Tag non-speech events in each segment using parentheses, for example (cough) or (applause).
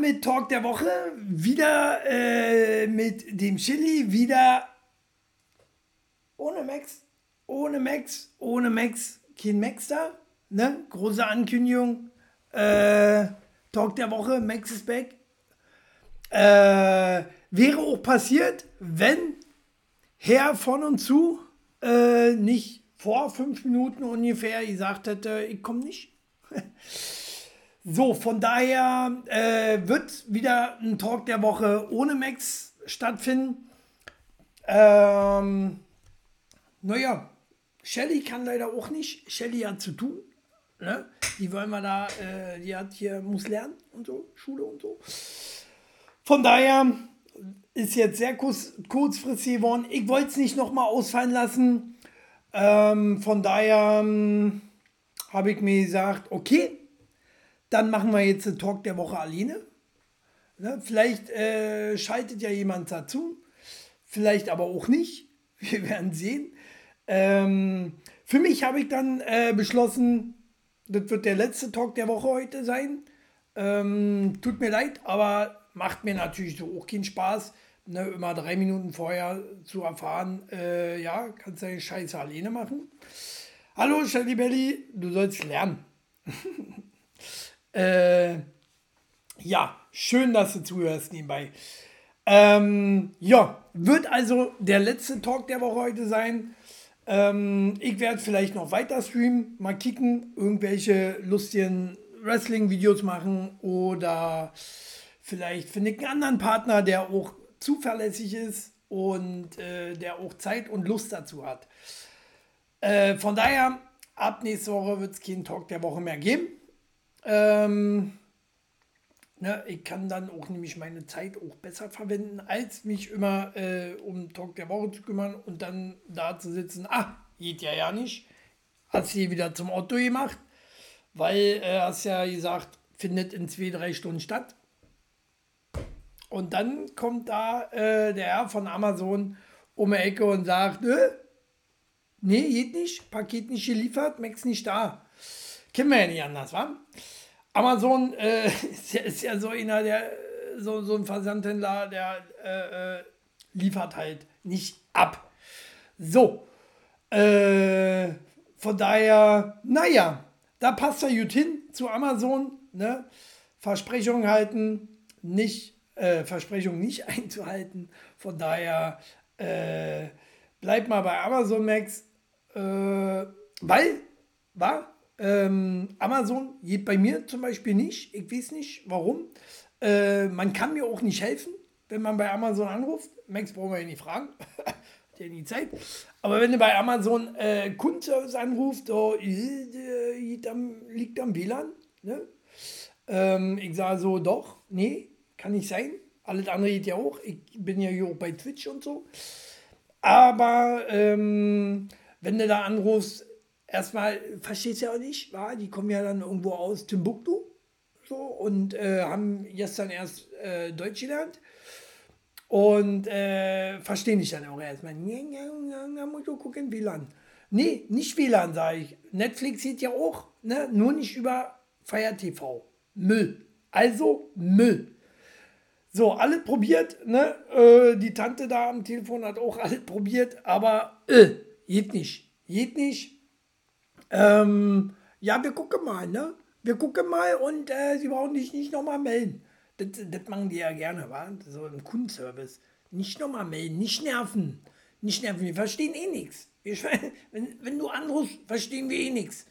Mit Talk der Woche, wieder äh, mit dem Chili, wieder ohne Max, ohne Max, ohne Max, kein Max da. Ne? Große Ankündigung. Äh, Talk der Woche, Max ist back. Äh, wäre auch passiert, wenn Herr von und zu äh, nicht vor fünf Minuten ungefähr gesagt hätte, ich komme nicht. (laughs) so, von daher äh, wird wieder ein Talk der Woche ohne Max stattfinden. Ähm, naja, Shelly kann leider auch nicht. Shelly hat zu tun. Ne? Die wollen wir da, äh, die hat hier, muss lernen und so, Schule und so. Von daher ist jetzt sehr kurz, kurzfristig geworden. Ich wollte es nicht nochmal ausfallen lassen. Ähm, von daher ähm, habe ich mir gesagt, okay, dann machen wir jetzt den Talk der Woche alleine. Ne? Vielleicht äh, schaltet ja jemand dazu, vielleicht aber auch nicht. (laughs) Wir werden sehen. Ähm, für mich habe ich dann äh, beschlossen, das wird der letzte Talk der Woche heute sein. Ähm, tut mir leid, aber macht mir natürlich so auch keinen Spaß ne, immer drei Minuten vorher zu erfahren, äh, ja, kannst deine Scheiße alleine machen. Hallo Shelly Belly, du sollst lernen. (laughs) äh, ja, schön, dass du zuhörst nebenbei. Ähm, ja, wird also der letzte Talk der Woche heute sein. Ähm, ich werde vielleicht noch weiter streamen, mal kicken, irgendwelche lustigen Wrestling-Videos machen oder vielleicht finde ich einen anderen Partner, der auch zuverlässig ist und äh, der auch Zeit und Lust dazu hat. Äh, von daher, ab nächste Woche wird es keinen Talk der Woche mehr geben. Ähm, ne, ich kann dann auch nämlich meine Zeit auch besser verwenden, als mich immer äh, um Talk der Woche zu kümmern und dann da zu sitzen. Ah, geht ja ja nicht. Hast du wieder zum Otto gemacht, weil äh, hast ja gesagt, findet in zwei, drei Stunden statt. Und dann kommt da äh, der Herr von Amazon um die Ecke und sagt, nee, geht nicht, Paket nicht geliefert, Max nicht da. Kennen wir ja nicht anders, wa? Amazon äh, (laughs) ist, ja, ist, ja, so einer, der so, so ein Versandhändler, der äh, äh liefert halt nicht ab. So, äh, von daher, naja, da passt er gut hin zu Amazon. Ne? Versprechungen halten, nicht äh, Versprechungen nicht (laughs) einzuhalten. Von daher äh, bleibt mal bei Amazon Max, äh, weil, war, ähm, Amazon geht bei mir zum Beispiel nicht. Ich weiß nicht warum. Äh, man kann mir auch nicht helfen, wenn man bei Amazon anruft. Max brauchen wir ja nicht fragen. (laughs) der nie Zeit. Aber wenn du bei Amazon äh, Kundenservice anrufst, oh, äh, liegt, am, liegt am WLAN. Ne? Ähm, ich sage so, doch, nee, kann nicht sein. Alles andere geht ja auch. Ich bin ja hier auch bei Twitch und so. Aber ähm, wenn du da anrufst, erstmal verstehst du ja auch nicht, wa? die kommen ja dann irgendwo aus Timbuktu so, und äh, haben gestern erst äh, Deutsch gelernt und äh, verstehen dich dann auch erstmal. Da musst du gucken, WLAN. Nee, nicht WLAN, sage ich. Netflix sieht ja auch, ne? nur nicht über Fire TV. Müll. Also Müll. So, alles probiert, ne? Äh, die Tante da am Telefon hat auch alles probiert, aber äh, geht nicht. Geht nicht. Ähm, ja, wir gucken mal, ne? Wir gucken mal und äh, sie brauchen dich nicht nochmal melden. Das, das machen die ja gerne, wa? So im Kundenservice. Nicht nochmal melden, nicht nerven. Nicht nerven, wir verstehen eh nichts. (laughs) Wenn, wenn du anrufst, verstehen wir eh nichts.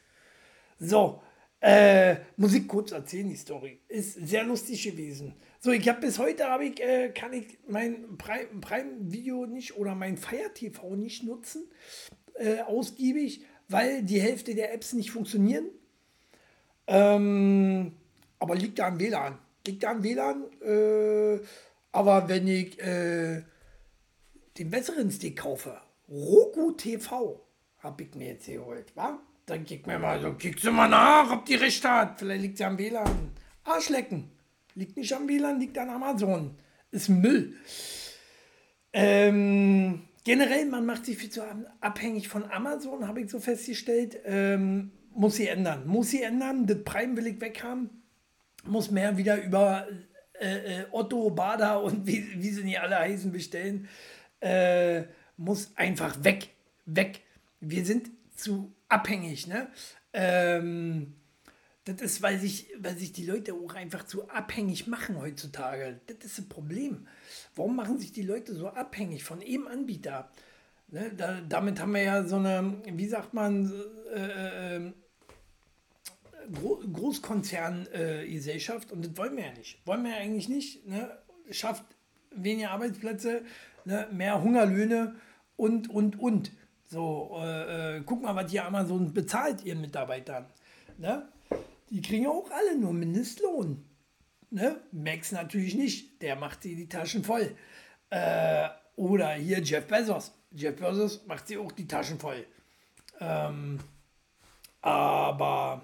So, äh, Musik kurz erzählen, die Story. Ist sehr lustig gewesen. So, ich habe bis heute habe ich, äh, kann ich mein Prime-Video Prime nicht oder mein Fire TV nicht nutzen, äh, ausgiebig, weil die Hälfte der Apps nicht funktionieren. Ähm, aber liegt da am WLAN. Liegt da am WLAN. Äh, aber wenn ich äh, den besseren Stick kaufe, Roku TV, habe ich mir jetzt geholt, wa? Dann kick mir mal so, kickst du mal nach, ob die recht hat. Vielleicht liegt sie am WLAN. Arschlecken. Liegt nicht am WLAN, liegt an Amazon. Ist Müll. Ähm, generell, man macht sich viel zu abhängig von Amazon, habe ich so festgestellt. Ähm, muss sie ändern. Muss sie ändern. Das Prime will ich weghaben. Muss mehr wieder über äh, äh, Otto, Bader und wie, wie sie nicht alle heißen bestellen. Äh, muss einfach weg. Weg. Wir sind zu abhängig. Ne? Ähm, das ist, weil sich, weil sich die Leute auch einfach zu abhängig machen heutzutage. Das ist ein Problem. Warum machen sich die Leute so abhängig von einem Anbieter? Ne, da, damit haben wir ja so eine, wie sagt man, äh, äh, Gro Großkonzerngesellschaft äh, und das wollen wir ja nicht. Wollen wir ja eigentlich nicht. Ne? Schafft weniger Arbeitsplätze, ne? mehr Hungerlöhne und, und, und. So, äh, äh, guck mal, was hier Amazon bezahlt ihren Mitarbeitern. Ne? Die kriegen auch alle nur Mindestlohn. Ne? Max natürlich nicht, der macht sie die Taschen voll. Äh, oder hier Jeff Bezos. Jeff Bezos macht sie auch die Taschen voll. Ähm, aber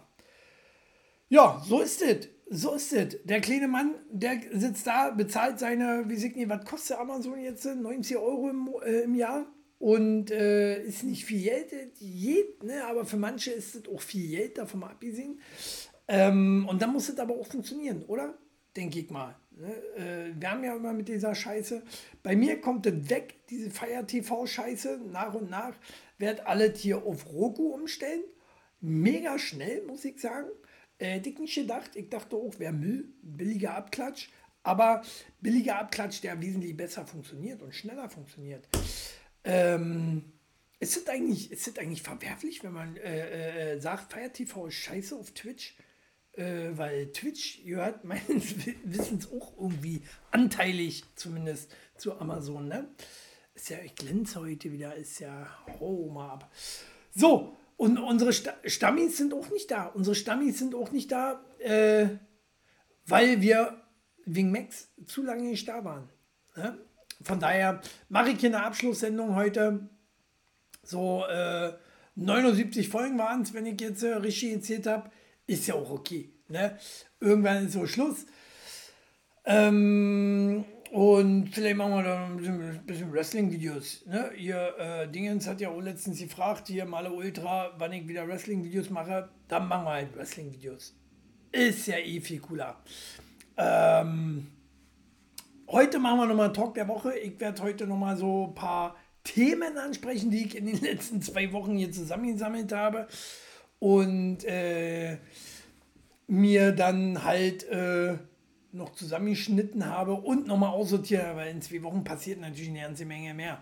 ja, so ist es. So ist es. Der kleine Mann, der sitzt da, bezahlt seine, wie sagt ihr, was kostet Amazon jetzt? 90 Euro im, äh, im Jahr. Und äh, ist nicht viel Geld, je, ne? aber für manche ist es auch viel Geld, davon mal abgesehen. Ähm, und dann muss es aber auch funktionieren, oder? Denke ich mal. Ne? Äh, wir haben ja immer mit dieser Scheiße. Bei mir kommt es weg, diese Feier-TV-Scheiße. Nach und nach wird alles hier auf Roku umstellen. Mega schnell, muss ich sagen. Äh, hätte ich nicht gedacht. Ich dachte auch, wäre Müll, billiger Abklatsch. Aber billiger Abklatsch, der wesentlich besser funktioniert und schneller funktioniert. Ähm, ist es eigentlich, ist es eigentlich verwerflich, wenn man äh, äh, sagt, Fire TV ist scheiße auf Twitch? Äh, weil Twitch gehört (laughs) meines Wissens auch irgendwie anteilig zumindest zu Amazon. Ne? Ist ja, ich glänze heute wieder, ist ja, oh mal ab. So, und unsere Sta Stammis sind auch nicht da. Unsere Stammis sind auch nicht da, äh, weil wir wegen Max zu lange nicht da waren. Ne? Von daher mache ich hier eine Abschlusssendung heute. So äh, 79 Folgen waren es, wenn ich jetzt äh, richtig gezählt habe. Ist ja auch okay. Ne? Irgendwann ist so Schluss. Ähm, und vielleicht machen wir da ein bisschen, bisschen Wrestling-Videos. Ne? Ihr äh, Dingens hat ja auch letztens gefragt, hier Male Ultra, wann ich wieder Wrestling-Videos mache. Dann machen wir halt Wrestling-Videos. Ist ja eh viel cooler. Ähm, heute machen wir nochmal einen Talk der Woche. Ich werde heute nochmal so ein paar Themen ansprechen, die ich in den letzten zwei Wochen hier zusammengesammelt habe. Und äh, mir dann halt. Äh, noch zusammengeschnitten habe und nochmal aussortiert, weil in zwei Wochen passiert natürlich eine ganze Menge mehr.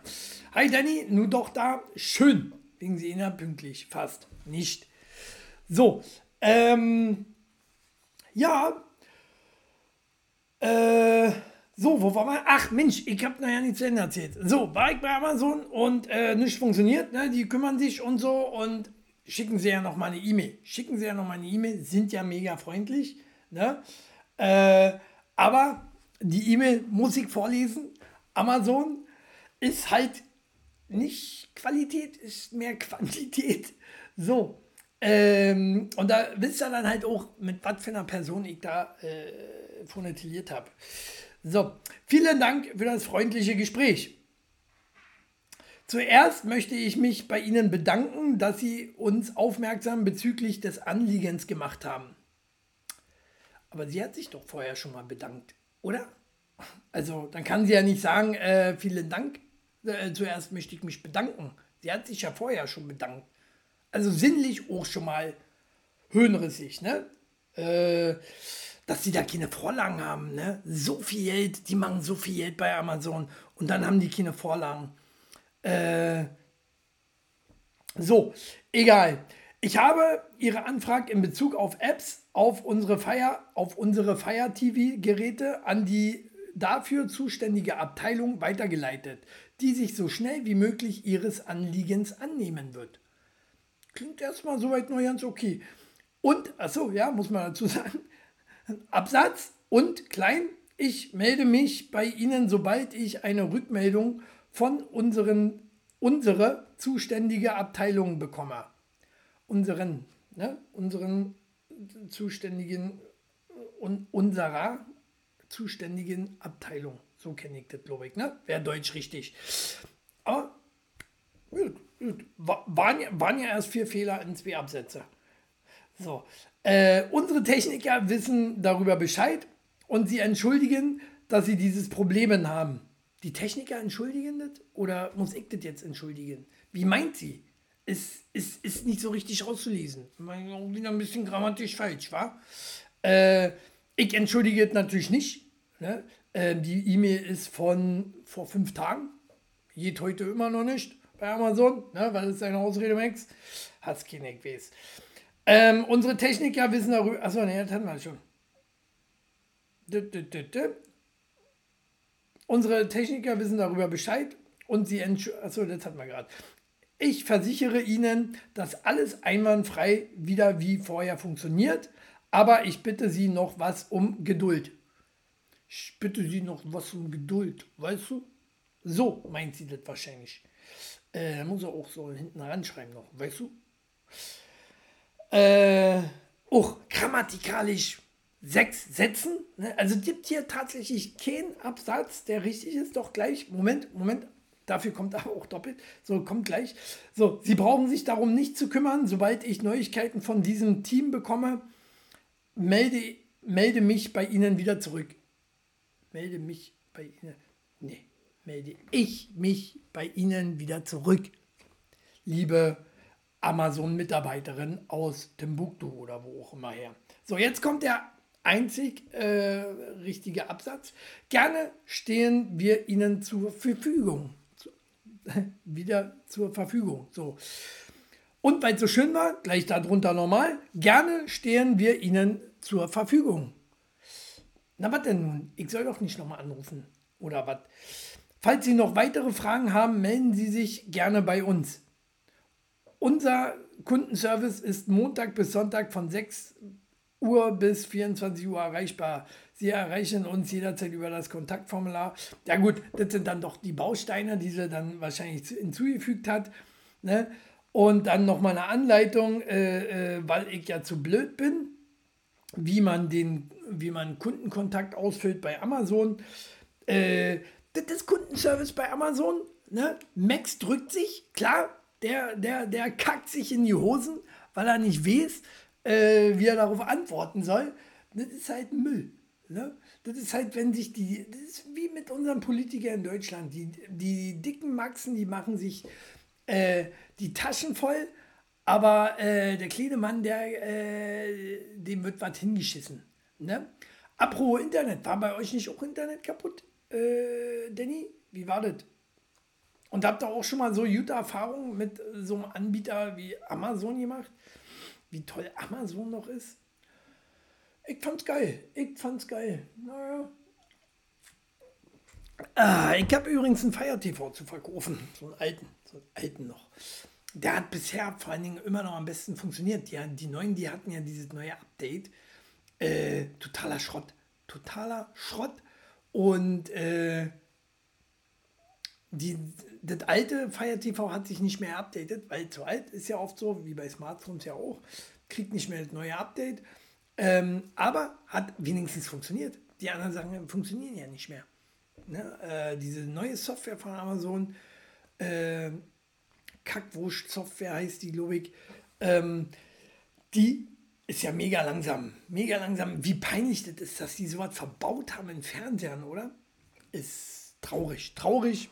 Hi Danny, nur doch da. Schön. Wegen Sie inner pünktlich. Fast. Nicht. So. Ähm, ja. Äh, so, wo war man? Ach Mensch, ich habe noch ja nichts zu Ende erzählt. So, war ich bei Amazon und äh, nichts funktioniert. Ne? Die kümmern sich und so und schicken sie ja noch mal eine E-Mail. Schicken sie ja noch mal eine E-Mail, sind ja mega freundlich. Ne? Äh, aber die E-Mail muss ich vorlesen. Amazon ist halt nicht Qualität, ist mehr Quantität. So. Ähm, und da wisst ihr dann halt auch, mit was für einer Person ich da äh, habe. So, vielen Dank für das freundliche Gespräch. Zuerst möchte ich mich bei Ihnen bedanken, dass Sie uns aufmerksam bezüglich des Anliegens gemacht haben. Aber sie hat sich doch vorher schon mal bedankt, oder? Also, dann kann sie ja nicht sagen, äh, vielen Dank. Äh, zuerst möchte ich mich bedanken. Sie hat sich ja vorher schon bedankt. Also sinnlich auch schon mal höhenrissig, ne? Äh, dass sie da keine Vorlagen haben, ne? So viel Geld, die machen so viel Geld bei Amazon und dann haben die keine Vorlagen. Äh, so, egal. Ich habe Ihre Anfrage in Bezug auf Apps auf unsere Fire, auf unsere Fire TV Geräte an die dafür zuständige Abteilung weitergeleitet, die sich so schnell wie möglich Ihres Anliegens annehmen wird. Klingt erstmal soweit nur ganz okay. Und, achso, ja, muss man dazu (laughs) sagen, Absatz und klein, ich melde mich bei Ihnen, sobald ich eine Rückmeldung von unseren, unsere zuständige Abteilung bekomme unseren, ne, unseren zuständigen und unserer zuständigen Abteilung. So kenne ich das, glaube ich. Ne? Wäre Deutsch richtig. Aber gut, gut. Waren, waren ja erst vier Fehler in zwei Absätze. So. Äh, unsere Techniker wissen darüber Bescheid und sie entschuldigen, dass sie dieses Problem haben. Die Techniker entschuldigen das oder muss ich das jetzt entschuldigen? Wie meint sie? Ist, ist, ist nicht so richtig rauszulesen. Wieder ein bisschen grammatisch falsch, wa? Äh, ich entschuldige es natürlich nicht. Ne? Äh, die E-Mail ist von vor fünf Tagen. Geht heute immer noch nicht bei Amazon, ne? weil es eine Ausrede, Max. Hat's keine weiß. Ähm, unsere Techniker wissen darüber. Achso, ne, das hatten wir schon. Unsere Techniker wissen darüber Bescheid und sie Achso, das hatten wir gerade. Ich versichere Ihnen, dass alles einwandfrei wieder wie vorher funktioniert, aber ich bitte Sie noch was um Geduld. Ich bitte Sie noch was um Geduld, weißt du? So meint sie das wahrscheinlich. Äh, muss er auch so hinten ranschreiben noch, weißt du? Äh, auch grammatikalisch sechs Sätzen. Ne? Also gibt hier tatsächlich keinen Absatz, der richtig ist. Doch gleich, Moment, Moment, dafür kommt aber auch doppelt. So, kommt gleich. So, Sie brauchen sich darum nicht zu kümmern. Sobald ich Neuigkeiten von diesem Team bekomme, melde, melde mich bei Ihnen wieder zurück. Melde mich bei Ihnen. Nee, melde ich mich bei Ihnen wieder zurück. Liebe Amazon-Mitarbeiterin aus Timbuktu oder wo auch immer her. So, jetzt kommt der einzig äh, richtige Absatz. Gerne stehen wir Ihnen zur Verfügung. (laughs) Wieder zur Verfügung. So. Und weil es so schön war, gleich darunter nochmal, gerne stehen wir Ihnen zur Verfügung. Na, was denn nun? Ich soll doch nicht nochmal anrufen. Oder was? Falls Sie noch weitere Fragen haben, melden Sie sich gerne bei uns. Unser Kundenservice ist Montag bis Sonntag von 6 Uhr bis 24 Uhr erreichbar. Sie erreichen uns jederzeit über das Kontaktformular. Ja gut, das sind dann doch die Bausteine, die sie dann wahrscheinlich hinzugefügt hat. Ne? Und dann nochmal eine Anleitung, äh, äh, weil ich ja zu blöd bin, wie man den, wie man Kundenkontakt ausfüllt bei Amazon. Äh, das ist Kundenservice bei Amazon. Ne? Max drückt sich, klar, der, der, der kackt sich in die Hosen, weil er nicht weiß, äh, wie er darauf antworten soll. Das ist halt Müll. Ne? Das ist halt, wenn sich die, das ist wie mit unseren Politikern in Deutschland. Die, die dicken Maxen, die machen sich äh, die Taschen voll, aber äh, der kleine Mann, der, äh, dem wird was hingeschissen. Ne? Apropos Internet, war bei euch nicht auch Internet kaputt, äh, Danny? Wie war das? Und habt ihr auch schon mal so gute Erfahrungen mit so einem Anbieter wie Amazon gemacht? Wie toll Amazon noch ist? Ich fand's geil. Ich fand's geil. Naja. Ah, ich habe übrigens einen Fire TV zu verkaufen. So einen alten. So einen alten noch. Der hat bisher vor allen Dingen immer noch am besten funktioniert. Die, die neuen, die hatten ja dieses neue Update. Äh, totaler Schrott. Totaler Schrott. Und äh, die, das alte Fire TV hat sich nicht mehr updated, weil zu alt ist ja oft so, wie bei Smartphones ja auch, kriegt nicht mehr das neue Update, ähm, aber hat wenigstens funktioniert. Die anderen Sachen funktionieren ja nicht mehr. Ne? Äh, diese neue Software von Amazon, äh, Kackwurst-Software heißt die, glaube ich, ähm, die ist ja mega langsam. Mega langsam. Wie peinlich das ist, dass die sowas verbaut haben in Fernsehern, oder? Ist traurig. Traurig,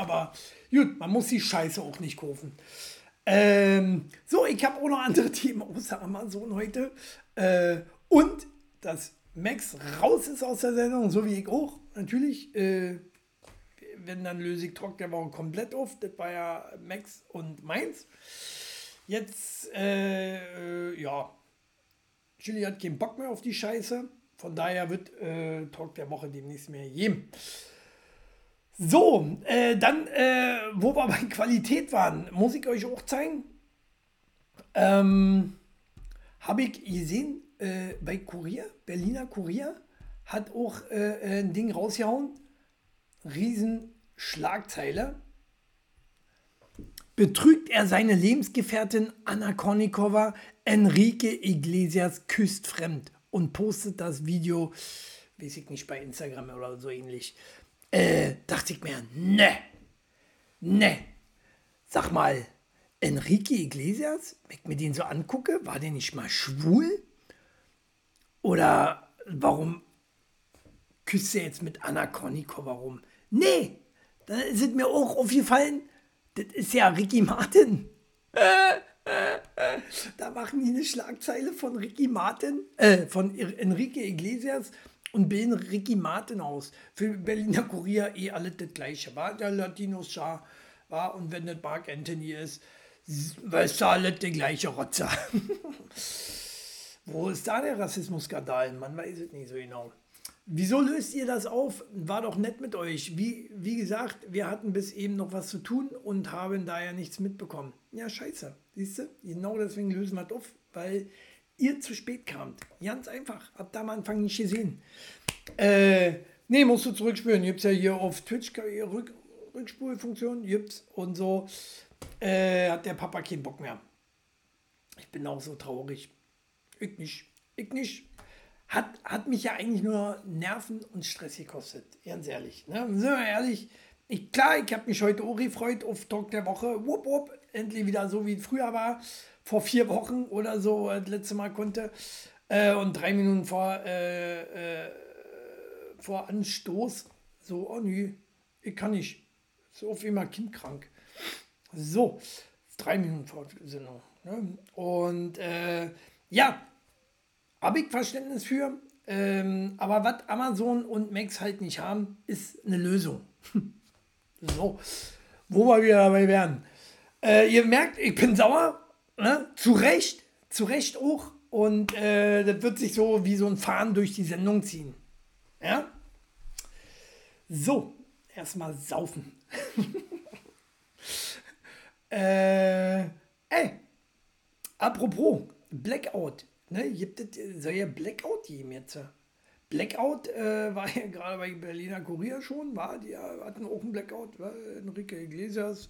aber gut, man muss die Scheiße auch nicht kaufen. Ähm, so, ich habe auch noch andere (laughs) Themen außer Amazon heute. Äh, und dass Max raus ist aus der Sendung, so wie ich auch. Natürlich, äh, wenn dann löse ich Trock der Woche komplett auf. Das war ja Max und meins. Jetzt, äh, äh, ja, Chili hat keinen Bock mehr auf die Scheiße. Von daher wird äh, Talk der Woche demnächst mehr geben. So, äh, dann, äh, wo wir bei Qualität waren, muss ich euch auch zeigen. Ähm, Habe ich gesehen, äh, bei Kurier, Berliner Kurier, hat auch äh, ein Ding rausgehauen. Riesenschlagzeile. Betrügt er seine Lebensgefährtin Anna Kornikova, Enrique Iglesias küsst fremd und postet das Video, weiß ich nicht, bei Instagram oder so ähnlich äh, dachte ich mir, ne, ne, sag mal, Enrique Iglesias, wenn ich mir den so angucke, war der nicht mal schwul? Oder warum küsst er jetzt mit Anna Kornikova rum? Nee, da es mir auch aufgefallen, das ist ja Ricky Martin. (laughs) da machen die eine Schlagzeile von Ricky Martin, äh, von Enrique Iglesias und bilden Ricky Martin aus. Für Berliner Kurier eh alles das Gleiche. War der Latinos Schar, war und wenn das Mark Anthony ist, weißt du, alles der gleiche Rotzer. (laughs) Wo ist da der Rassismus-Skandal? Man weiß es nicht so genau. Wieso löst ihr das auf? War doch nett mit euch. Wie, wie gesagt, wir hatten bis eben noch was zu tun und haben daher nichts mitbekommen. Ja, scheiße. Siehst du? Genau deswegen lösen wir es auf, weil ihr zu spät kamt. Ganz einfach. Habt da am Anfang nicht gesehen. Äh, nee, musst du zurückspüren. Gibt es ja hier auf Twitch Rück, Rückspulfunktion. Gibt's und so. Äh, hat der Papa keinen Bock mehr. Ich bin auch so traurig. Ich nicht. Ich nicht. Hat, hat mich ja eigentlich nur Nerven und Stress gekostet. Ganz ehrlich. Ne? Sind wir ehrlich. Ich, klar, ich habe mich heute auch gefreut auf Talk der Woche. Wupp, wupp, endlich wieder so wie früher war vor vier Wochen oder so das letzte Mal konnte. Äh, und drei Minuten vor, äh, äh, vor Anstoß, so, oh nee, ich kann nicht. So auf immer kindkrank. So, drei Minuten vor Sendung. Ne? Und äh, ja, habe ich Verständnis für. Ähm, aber was Amazon und Max halt nicht haben, ist eine Lösung. (laughs) so, wo wir dabei werden. Äh, ihr merkt, ich bin sauer, Ne? Zu Recht, zu Recht auch. Und äh, das wird sich so wie so ein Fahren durch die Sendung ziehen. Ja? So, erstmal saufen. (laughs) äh, ey, apropos Blackout. Ne, gibt es, soll ja Blackout geben jetzt? Blackout äh, (laughs) war ja gerade bei Berliner Kurier schon, war, die hatten auch einen Blackout, war Enrique Iglesias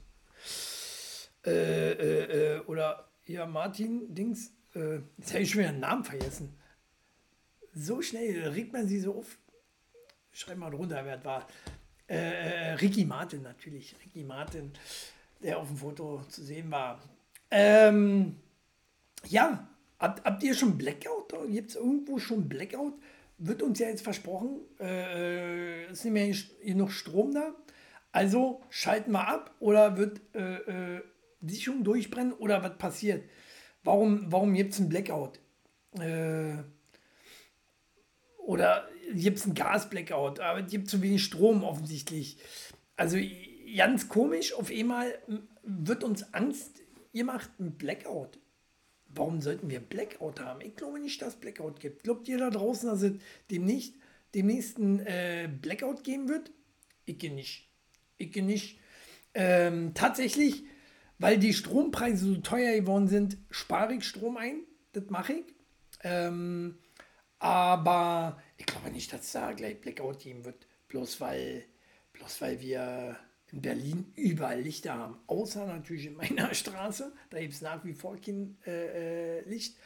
äh, äh, äh oder ja, Martin Dings, äh, jetzt habe ich schon wieder einen Namen vergessen. So schnell regt man sie so auf. Schreib mal drunter, wer es war. Äh, äh, Ricky Martin natürlich. Ricky Martin, der auf dem Foto zu sehen war. Ähm, ja, habt, habt ihr schon Blackout? Gibt es irgendwo schon Blackout? Wird uns ja jetzt versprochen, äh, ist nicht mehr genug Strom da. Also schalten wir ab oder wird äh, äh Sicherung durchbrennen oder was passiert? Warum, warum gibt es einen Blackout? Äh, oder gibt es einen Gas-Blackout? Aber es gibt zu wenig Strom offensichtlich. Also ganz komisch, auf einmal wird uns Angst gemacht, ein Blackout. Warum sollten wir Blackout haben? Ich glaube nicht, dass Blackout gibt. Glaubt ihr da draußen, dass es demnächst, demnächst ein äh, Blackout geben wird? Ich gehe nicht. Ich gehe nicht. Ähm, tatsächlich weil die Strompreise so teuer geworden sind, spare ich Strom ein. Das mache ich. Ähm, aber ich glaube nicht, dass da gleich Blackout geben wird. Bloß weil, bloß weil wir in Berlin überall Lichter haben. Außer natürlich in meiner (laughs) Straße. Da gibt es nach wie vor kein äh, äh, Licht.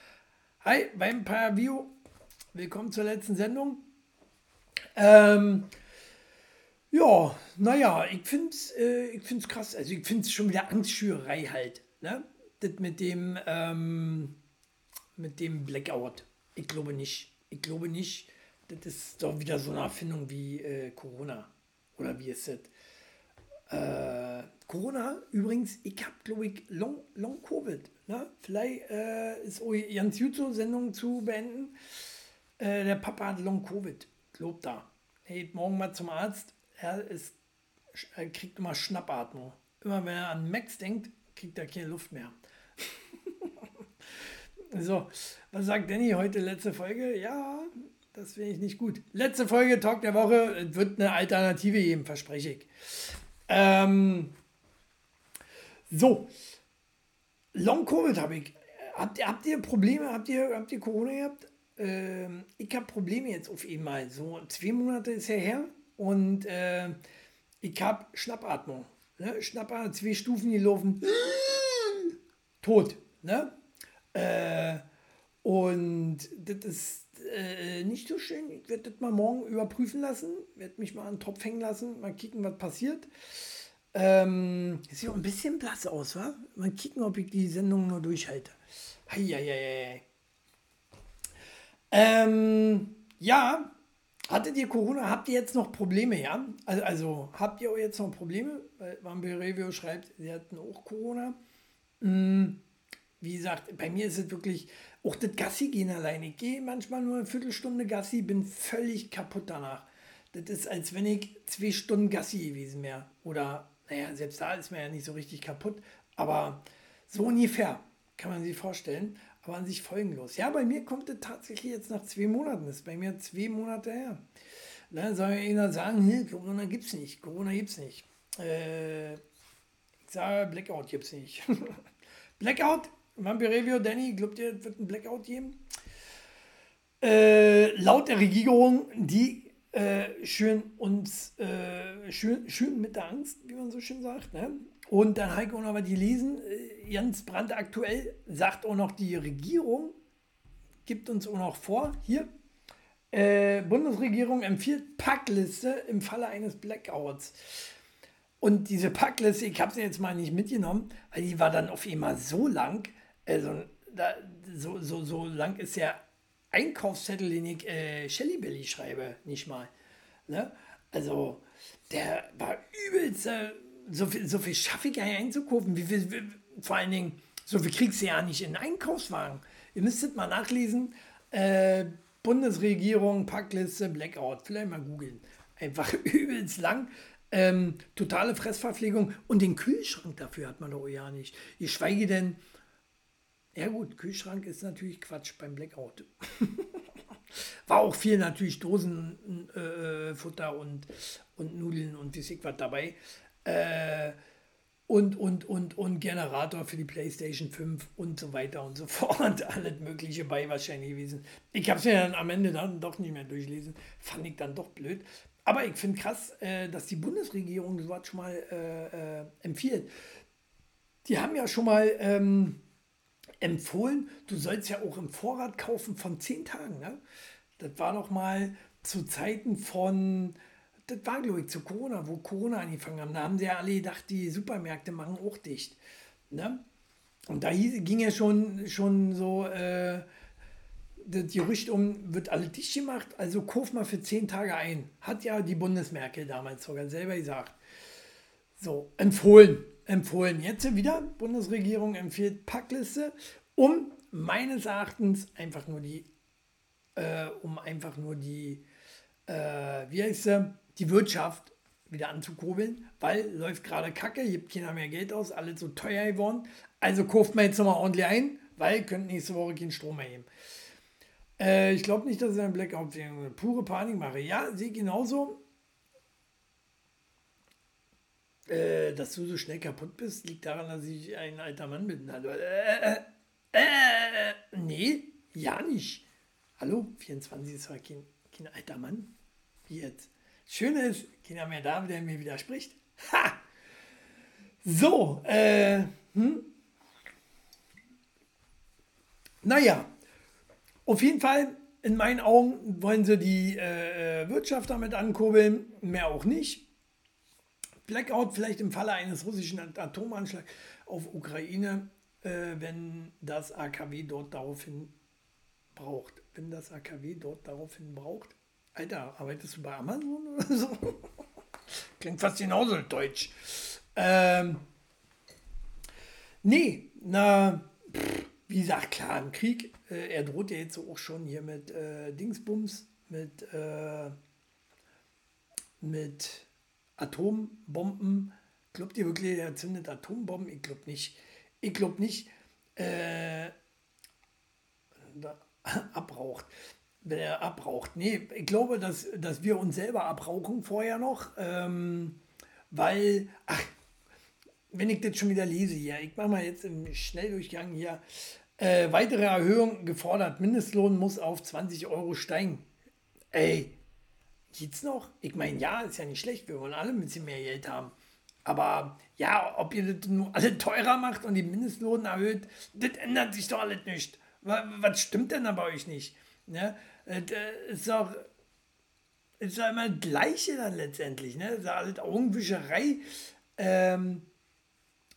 Hi, beim View. Willkommen zur letzten Sendung. Ähm, ja, naja, ich finde es äh, krass. Also ich finde es schon wieder Angstschürerei halt. Ne? Das mit dem, ähm, mit dem Blackout. Ich glaube nicht. Ich glaube nicht. Das ist doch wieder so eine Erfindung wie äh, Corona. Oder wie ist das? Äh, Corona, übrigens, ich habe, glaube ich, Long, Long Covid. Ne? Vielleicht äh, ist auch ganz gut so, Sendung zu beenden. Äh, der Papa hat Long Covid. Lob da. Hey, morgen mal zum Arzt er, ist, er kriegt immer Schnappatmung. Immer wenn er an Max denkt, kriegt er keine Luft mehr. (laughs) so, was sagt Danny heute? Letzte Folge? Ja, das finde ich nicht gut. Letzte Folge, Talk der Woche, wird eine Alternative geben, verspreche ich. Ähm, so, Long Covid habe ich. Habt ihr, habt ihr Probleme? Habt ihr, habt ihr Corona gehabt? Ähm, ich habe Probleme jetzt auf einmal. So zwei Monate ist ja her. Und äh, ich habe Schnappatmung. Ne? Schnappatmung, zwei Stufen gelaufen. (gasps) Tot. Ne? Äh, und das ist äh, nicht so schön. Ich werde das mal morgen überprüfen lassen. Werde mich mal an den Topf hängen lassen. Mal kicken, was passiert. Ähm, sieht auch ein bisschen blass aus, wa? Mal kicken, ob ich die Sendung nur durchhalte. Ähm, ja, hattet ihr Corona? Habt ihr jetzt noch Probleme, ja? Also, also habt ihr jetzt noch Probleme? Weil Vampire Review schreibt, sie hatten auch Corona. Hm, wie gesagt, bei mir ist es wirklich, auch das Gassi gehen alleine. Ich gehe manchmal nur eine Viertelstunde Gassi, bin völlig kaputt danach. Das ist, als wenn ich zwei Stunden Gassi gewesen wäre. Oder, naja, selbst da ist man ja nicht so richtig kaputt. Aber so ungefähr kann man sich vorstellen. Aber an sich folgenlos. Ja, bei mir kommt es tatsächlich jetzt nach zwei Monaten. Das ist bei mir zwei Monate her. Dann soll einer sagen, hey, Corona gibt es nicht. Corona gibt es nicht. Äh, ich sage, Blackout gibt es nicht. (laughs) Blackout, Vampire Review, Danny, glaubt ihr, wird ein Blackout geben? Äh, laut der Regierung, die äh, schön uns, äh, schön, schön mit der Angst, wie man so schön sagt, ne? Und dann Heiko noch mal die lesen, äh, ganz brandaktuell sagt auch noch die Regierung, gibt uns auch noch vor, hier, äh, Bundesregierung empfiehlt Packliste im Falle eines Blackouts. Und diese Packliste, ich habe sie jetzt mal nicht mitgenommen, weil die war dann auf einmal so lang, also da, so, so, so lang ist der Einkaufszettel, den ich äh, Shelly Belly schreibe, nicht mal. Ne? Also der war übelst, äh, so viel, so viel schaffe ich ja einzukaufen. Wie viel, wie, vor allen Dingen, so viel kriegst du ja nicht in Einkaufswagen. Ihr müsstet mal nachlesen. Äh, Bundesregierung, Packliste, Blackout. Vielleicht mal googeln. Einfach (laughs) übelst lang. Ähm, totale Fressverpflegung. Und den Kühlschrank dafür hat man doch ja nicht. Geschweige denn, ja gut, Kühlschrank ist natürlich Quatsch beim Blackout. (laughs) War auch viel natürlich Dosenfutter äh, und, und Nudeln und wie ich was dabei. Äh, und, und, und, und Generator für die PlayStation 5 und so weiter und so (laughs) fort. Alles Mögliche bei wahrscheinlich gewesen. Ich habe es mir dann am Ende dann doch nicht mehr durchlesen. Fand ich dann doch blöd. Aber ich finde krass, äh, dass die Bundesregierung sowas schon mal äh, äh, empfiehlt. Die haben ja schon mal ähm, empfohlen, du sollst ja auch im Vorrat kaufen von 10 Tagen. Ne? Das war doch mal zu Zeiten von das war, glaube ich, zu Corona, wo Corona angefangen haben. Da haben sie ja alle gedacht, die Supermärkte machen auch dicht. Ne? Und da hieß, ging ja schon, schon so äh, das Gerücht um, wird alle dicht gemacht, also kauf mal für zehn Tage ein. Hat ja die Bundesmerkel damals sogar selber gesagt. So, empfohlen. Empfohlen. Jetzt wieder, Bundesregierung empfiehlt Packliste, um meines Erachtens einfach nur die, äh, um einfach nur die, äh, wie heißt sie, die Wirtschaft wieder anzukurbeln, weil läuft gerade Kacke, gibt keiner mehr Geld aus, alles so teuer geworden. Also kauft man jetzt nochmal ordentlich ein, weil könnt nächste Woche keinen Strom mehr geben. Äh, ich glaube nicht, dass ich ein Blackout eine pure Panik mache. Ja, sehe genauso. Äh, dass du so schnell kaputt bist, liegt daran, dass ich ein alter Mann bin. Also, äh, äh, nee, ja nicht. Hallo, 24 ist kein, kein alter Mann. Wie jetzt? Schön ist, keiner mehr da, der mir widerspricht. Ha! So, äh, hm? Naja, auf jeden Fall, in meinen Augen wollen sie die äh, Wirtschaft damit ankurbeln, mehr auch nicht. Blackout vielleicht im Falle eines russischen Atomanschlags auf Ukraine, äh, wenn das AKW dort daraufhin braucht. Wenn das AKW dort daraufhin braucht. Alter, arbeitest du bei Amazon oder (laughs) so? Klingt fast genauso deutsch. Ähm, nee, na, pff, wie gesagt, klar, im Krieg, äh, er droht ja jetzt auch schon hier mit äh, Dingsbums, mit, äh, mit Atombomben. Glaubt ihr wirklich, er zündet Atombomben? Ich glaube nicht. Ich glaube nicht, äh, (laughs) abraucht wenn er abraucht. Nee, ich glaube, dass, dass wir uns selber abrauchen vorher noch, ähm, weil, ach, wenn ich das schon wieder lese hier, ich mache mal jetzt im Schnelldurchgang hier, äh, weitere Erhöhung gefordert, Mindestlohn muss auf 20 Euro steigen. Ey, geht's noch? Ich meine, ja, ist ja nicht schlecht, wir wollen alle ein bisschen mehr Geld haben. Aber ja, ob ihr das nur alle teurer macht und die Mindestlohn erhöht, das ändert sich doch alles nicht. Was stimmt denn da bei euch nicht? Ne? Äh, ist doch ist doch immer das Gleiche dann letztendlich. Ne? Das ist alles Augenwischerei. Ähm,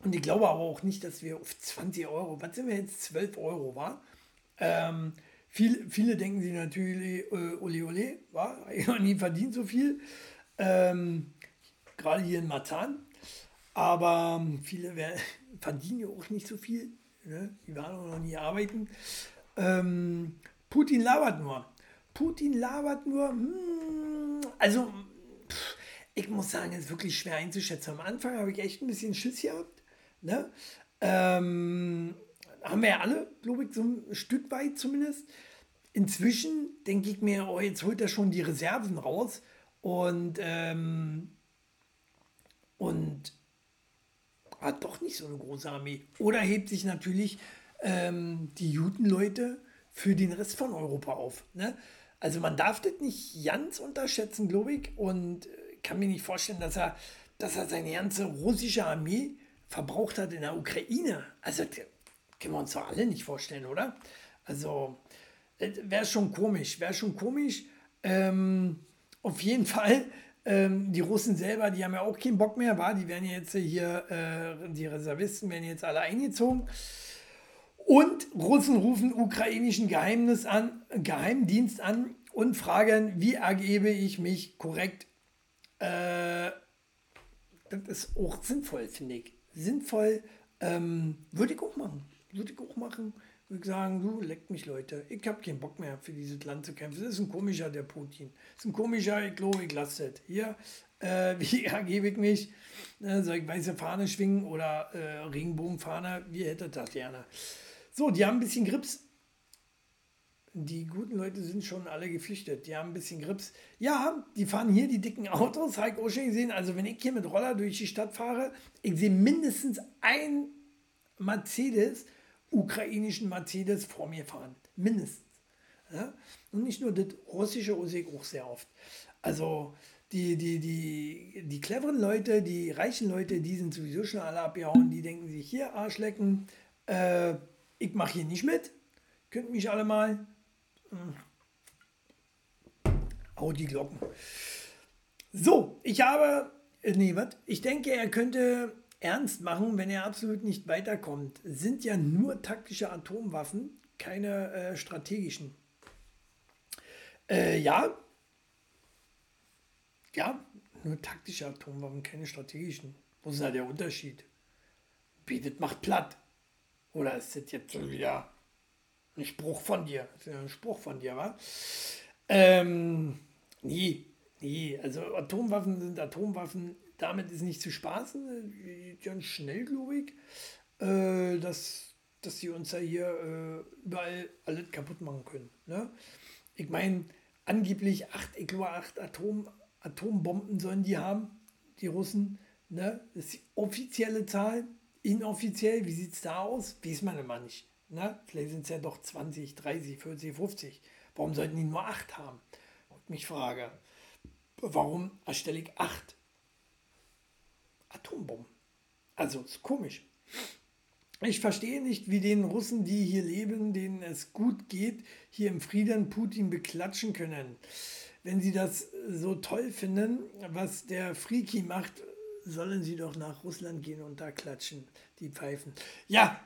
und ich glaube aber auch nicht, dass wir auf 20 Euro, was sind wir jetzt, 12 Euro, war? Ähm, viel, viele denken sich natürlich, äh, ole ole, war, ich habe nie verdient so viel. Ähm, Gerade hier in Marzahn. Aber viele werden, (laughs) verdienen ja auch nicht so viel. Ne? Die waren auch noch nie arbeiten. Ähm, Putin labert nur. Putin labert nur. Hm, also, pff, ich muss sagen, es ist wirklich schwer einzuschätzen. Am Anfang habe ich echt ein bisschen Schiss gehabt. Ne? Ähm, haben wir ja alle, glaube ich, so ein Stück weit zumindest. Inzwischen denke ich mir, oh, jetzt holt er schon die Reserven raus und, ähm, und hat doch nicht so eine große Armee. Oder hebt sich natürlich ähm, die Judenleute für den Rest von Europa auf. Ne? Also man darf das nicht ganz unterschätzen, glaube ich, und kann mir nicht vorstellen, dass er, dass er seine ganze russische Armee verbraucht hat in der Ukraine. Also können wir uns doch alle nicht vorstellen, oder? Also wäre schon komisch, wäre schon komisch. Ähm, auf jeden Fall ähm, die Russen selber, die haben ja auch keinen Bock mehr, war. Die werden jetzt hier, äh, die Reservisten werden jetzt alle eingezogen. Und Russen rufen ukrainischen Geheimnis an, Geheimdienst an und fragen, wie ergebe ich mich korrekt. Äh, das ist auch sinnvoll, finde ich. Sinnvoll ähm, würde ich auch machen. Würde ich auch machen. Würde ich sagen, du leckt mich, Leute. Ich habe keinen Bock mehr für dieses Land zu kämpfen. Das ist ein komischer, der Putin. Das ist ein komischer, ich glaube, ich lasse das. Hier, äh, (laughs) wie ergebe ich mich? Äh, soll ich weiße Fahne schwingen oder äh, Regenbogenfahne? Wie hättet das gerne? So, die haben ein bisschen Grips. Die guten Leute sind schon alle geflüchtet. Die haben ein bisschen Grips. Ja, die fahren hier die dicken Autos, auch schon gesehen. Also, wenn ich hier mit Roller durch die Stadt fahre, ich sehe mindestens ein Mercedes ukrainischen Mercedes vor mir fahren. Mindestens. Ja? Und nicht nur das russische sehe auch sehr oft. Also die, die, die, die cleveren Leute, die reichen Leute, die sind sowieso schon alle abgehauen. Die denken sich, hier Arschlecken, äh, ich mache hier nicht mit. Könnt mich alle mal. Hm. Hau die Glocken. So, ich habe, äh, nee, was? Ich denke, er könnte ernst machen, wenn er absolut nicht weiterkommt. Sind ja nur taktische Atomwaffen, keine äh, strategischen. Äh, ja. Ja, nur taktische Atomwaffen, keine strategischen. Wo ist da der Unterschied? Bietet macht platt. Oder ist das jetzt schon wieder ein Spruch von dir? Ist ein Spruch von dir, wa? Ähm, nee, nee, also Atomwaffen sind Atomwaffen damit ist nicht zu spaßen, ganz schnell, glaube ich, äh, dass, dass sie uns ja hier äh, überall alles kaputt machen können. Ne? Ich meine, angeblich acht, ich glaube, acht Atom, Atombomben sollen die haben, die Russen. Ne? Das ist die offizielle Zahl. Inoffiziell, wie sieht es da aus? Weiß man immer nicht. Ne? Vielleicht sind es ja doch 20, 30, 40, 50. Warum sollten die nur acht haben? Und mich frage, warum erstelle ich acht? Atombomben. Also ist komisch. Ich verstehe nicht, wie den Russen, die hier leben, denen es gut geht, hier im Frieden Putin beklatschen können. Wenn sie das so toll finden, was der Freaky macht, sollen sie doch nach Russland gehen und da klatschen, die Pfeifen. Ja,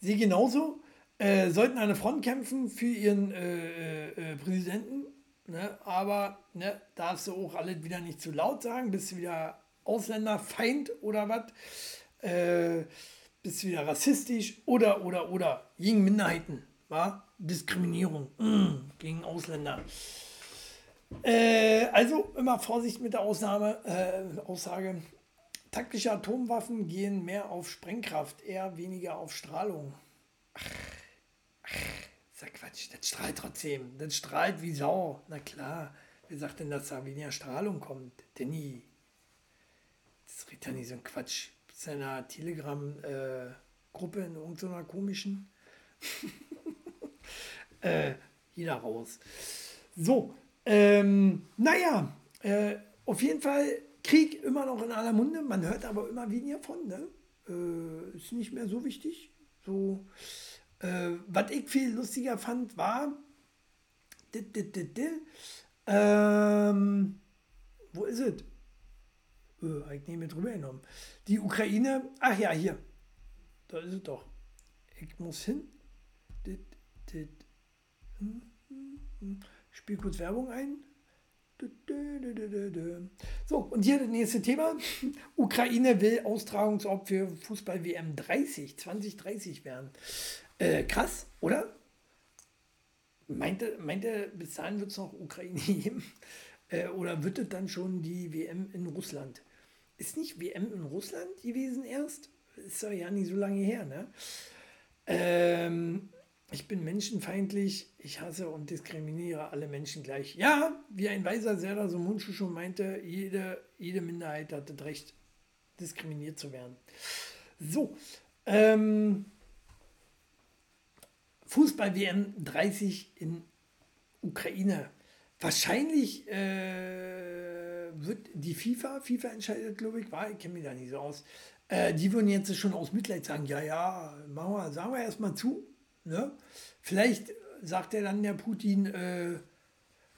sie genauso. Äh, sollten der Front kämpfen für ihren äh, äh, äh Präsidenten, ne? aber ne, darfst du auch alles wieder nicht zu laut sagen, bist du wieder Ausländerfeind oder was? Äh, bist du wieder rassistisch oder, oder, oder gegen Minderheiten, war Diskriminierung mm, gegen Ausländer. Äh, also immer Vorsicht mit der Ausnahme, äh, Aussage. Taktische Atomwaffen gehen mehr auf Sprengkraft, eher weniger auf Strahlung. Ach, ach, sag Quatsch, das strahlt trotzdem. Das strahlt wie Sau. Na klar, wer sagt denn, dass da weniger Strahlung kommt? Danny, das redet ja nicht so ein Quatsch. Seiner Telegram-Gruppe äh, in irgendeiner komischen. (laughs) äh, jeder raus. So, ähm, naja, äh, auf jeden Fall Krieg immer noch in aller Munde. Man hört aber immer weniger von. Ne? Äh, ist nicht mehr so wichtig. So, äh, was ich viel lustiger fand, war. Ähm, wo ist es? Habe ich mit drüber genommen. Die Ukraine, ach ja, hier. Da ist es doch. Ich muss hin. Dit, dit. Hm, hm, hm. Spiel kurz Werbung ein. So, und hier das nächste Thema. Ukraine will Austragungsort für Fußball-WM 30, 2030 werden. Äh, krass, oder? Meinte, meinte bis dahin wird es noch Ukraine (laughs) geben? Äh, oder wird es dann schon die WM in Russland? Ist nicht WM in Russland gewesen erst? Ist ja nicht so lange her, ne? Ähm, ich bin menschenfeindlich, ich hasse und diskriminiere alle Menschen gleich. Ja, wie ein weiser Serdar so Mundschuh schon meinte, jede, jede Minderheit hat das Recht, diskriminiert zu werden. So, ähm, Fußball-WM 30 in Ukraine. Wahrscheinlich äh, wird die FIFA, FIFA entscheidet, glaube ich, war, ich kenne mich da nicht so aus, äh, die würden jetzt schon aus Mitleid sagen, ja, ja, machen wir, sagen wir erstmal zu, Ne? Vielleicht sagt er dann der Putin, äh,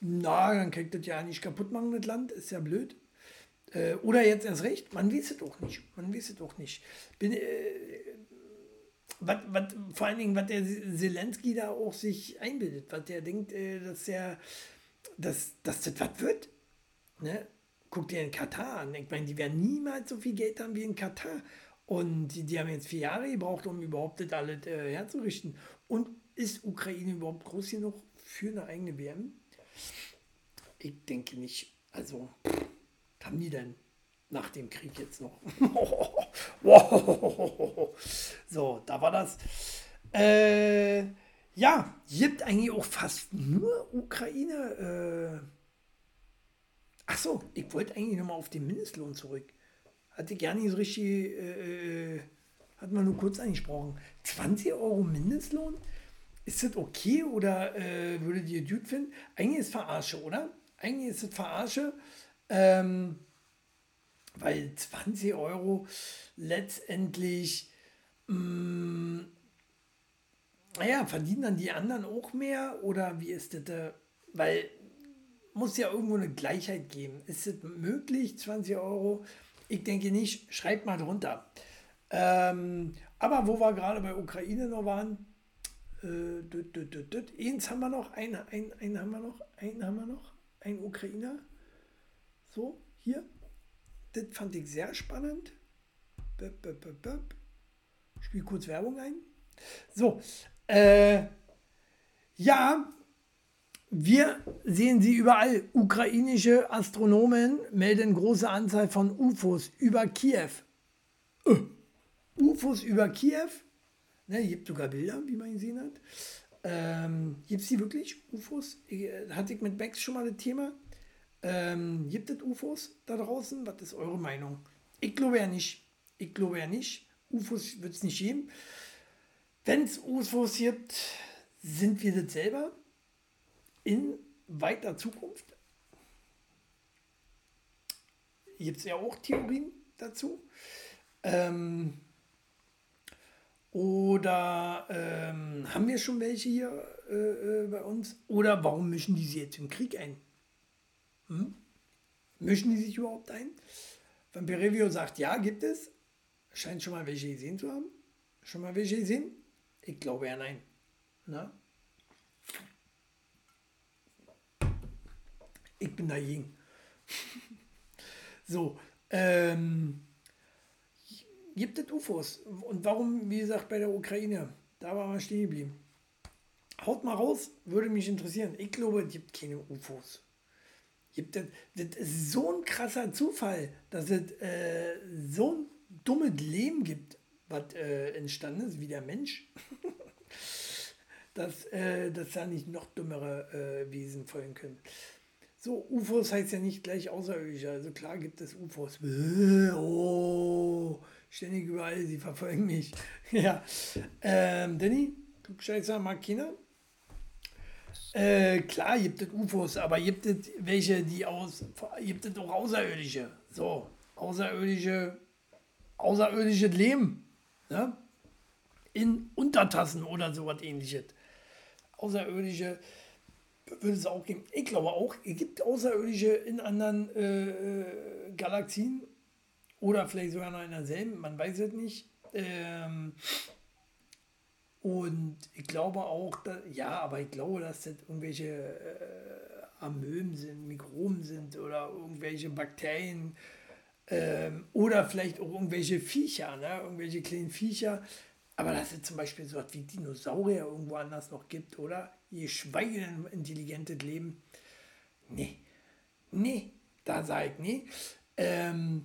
na, dann kriegt das ja nicht kaputt machen, das Land, ist ja blöd. Äh, oder jetzt erst recht, man weiß es auch nicht. Man weiß es auch nicht. Bin, äh, wat, wat, vor allen Dingen, was der Zelensky da auch sich einbildet, was der denkt, äh, dass der, dass, dass das was wird. Ne? Guck dir in Katar an. Ich meine, die werden niemals so viel Geld haben wie in Katar. Und die, die haben jetzt vier Jahre gebraucht, um überhaupt das alles äh, herzurichten. Und ist Ukraine überhaupt groß genug für eine eigene WM? Ich denke nicht. Also, haben die denn nach dem Krieg jetzt noch? (laughs) so, da war das. Äh, ja, gibt eigentlich auch fast nur Ukraine. Äh, ach so, ich wollte eigentlich nochmal auf den Mindestlohn zurück. Hatte gar nicht so richtig. Äh, äh hat man nur kurz angesprochen. 20 Euro Mindestlohn? Ist das okay oder äh, würdet ihr gut finden? Eigentlich ist es Verarsche, oder? Eigentlich ist es Verarsche, ähm, weil 20 Euro letztendlich, mh, mm, naja, verdienen dann die anderen auch mehr oder wie ist das? Äh, weil muss ja irgendwo eine Gleichheit geben. Ist es möglich, 20 Euro? Ich denke nicht. Schreibt mal drunter. Ähm, aber wo wir gerade bei Ukraine noch waren, äh, eins haben wir noch, einen, einen, einen haben wir noch, einen haben wir noch, ein Ukrainer. So, hier. Das fand ich sehr spannend. Böp, böp, böp, böp. Spiel kurz Werbung ein. So, äh, ja, wir sehen sie überall. Ukrainische Astronomen melden große Anzahl von UFOs über Kiew. Äh. UFOs über Kiew. Ne, gibt sogar Bilder, wie man gesehen hat. Ähm, gibt es die wirklich, UFOs? Äh, hatte ich mit Max schon mal das Thema. Ähm, gibt es UFOs da draußen? Was ist eure Meinung? Ich glaube ja nicht. Ich glaube ja nicht. UFOs wird es nicht geben. Wenn es UFOs gibt, sind wir das selber in weiter Zukunft. Gibt es ja auch Theorien dazu. Ähm, oder ähm, haben wir schon welche hier äh, äh, bei uns? Oder warum mischen die sich jetzt im Krieg ein? Hm? Mischen die sich überhaupt ein? Vampirevio sagt, ja, gibt es. Scheint schon mal welche gesehen zu haben. Schon mal welche gesehen? Ich glaube ja, nein. Na? Ich bin dagegen. so, ähm, gibt es UFOs. Und warum, wie gesagt, bei der Ukraine? Da war man stehen geblieben. Haut mal raus, würde mich interessieren. Ich glaube, es gibt keine UFOs. Gibt das, das ist so ein krasser Zufall, dass es äh, so ein dummes Leben gibt, was äh, entstanden ist, wie der Mensch. (laughs) dass, äh, dass da nicht noch dümmere äh, Wesen folgen können. So, UFOs heißt ja nicht gleich Außerirdische. Also klar gibt es UFOs. Oh, ständig überall, sie verfolgen mich. (laughs) ja. Ähm, Danny, du Scheißer, mag Kinder? Äh, klar gibt es UFOs, aber gibt es welche, die aus, gibt es auch Außerirdische. So, Außerirdische, außerirdisches Leben. Ne? In Untertassen oder sowas ähnliches. Außerirdische würde es auch geben. Ich glaube auch, es gibt Außerirdische in anderen äh, äh Galaxien oder vielleicht sogar noch in derselben, man weiß es nicht. Ähm, und ich glaube auch, dass, ja, aber ich glaube, dass das irgendwelche äh, Amöben sind, Mikroben sind oder irgendwelche Bakterien ähm, oder vielleicht auch irgendwelche Viecher, ne? irgendwelche kleinen Viecher. Aber dass es zum Beispiel so etwas wie Dinosaurier irgendwo anders noch gibt, oder? Geschweige denn intelligentes Leben. Nee, nee, da sage ich nee. Ähm,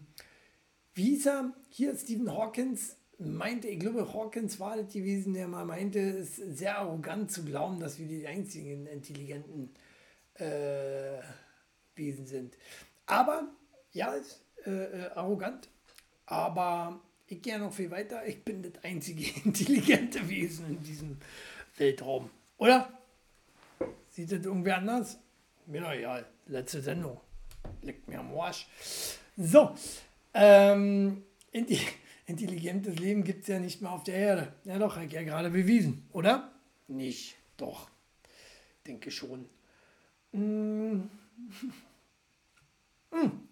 er? Hier Stephen Hawkins meinte, ich glaube, Hawkins war das gewesen, der mal meinte, es ist sehr arrogant zu glauben, dass wir die einzigen intelligenten äh, Wesen sind. Aber, ja, ist äh, äh, arrogant, aber ich gehe noch viel weiter. Ich bin das einzige (laughs) intelligente Wesen in diesem Weltraum. Oder? Sieht das irgendwie anders? Mir doch egal. Letzte Sendung. Leckt mir am Arsch. So. Ähm, (laughs) intelligentes Leben gibt es ja nicht mehr auf der Erde. Ja doch, habe ich ja gerade bewiesen, oder? Nicht. Doch. Denke schon. Hm. (laughs) Hm.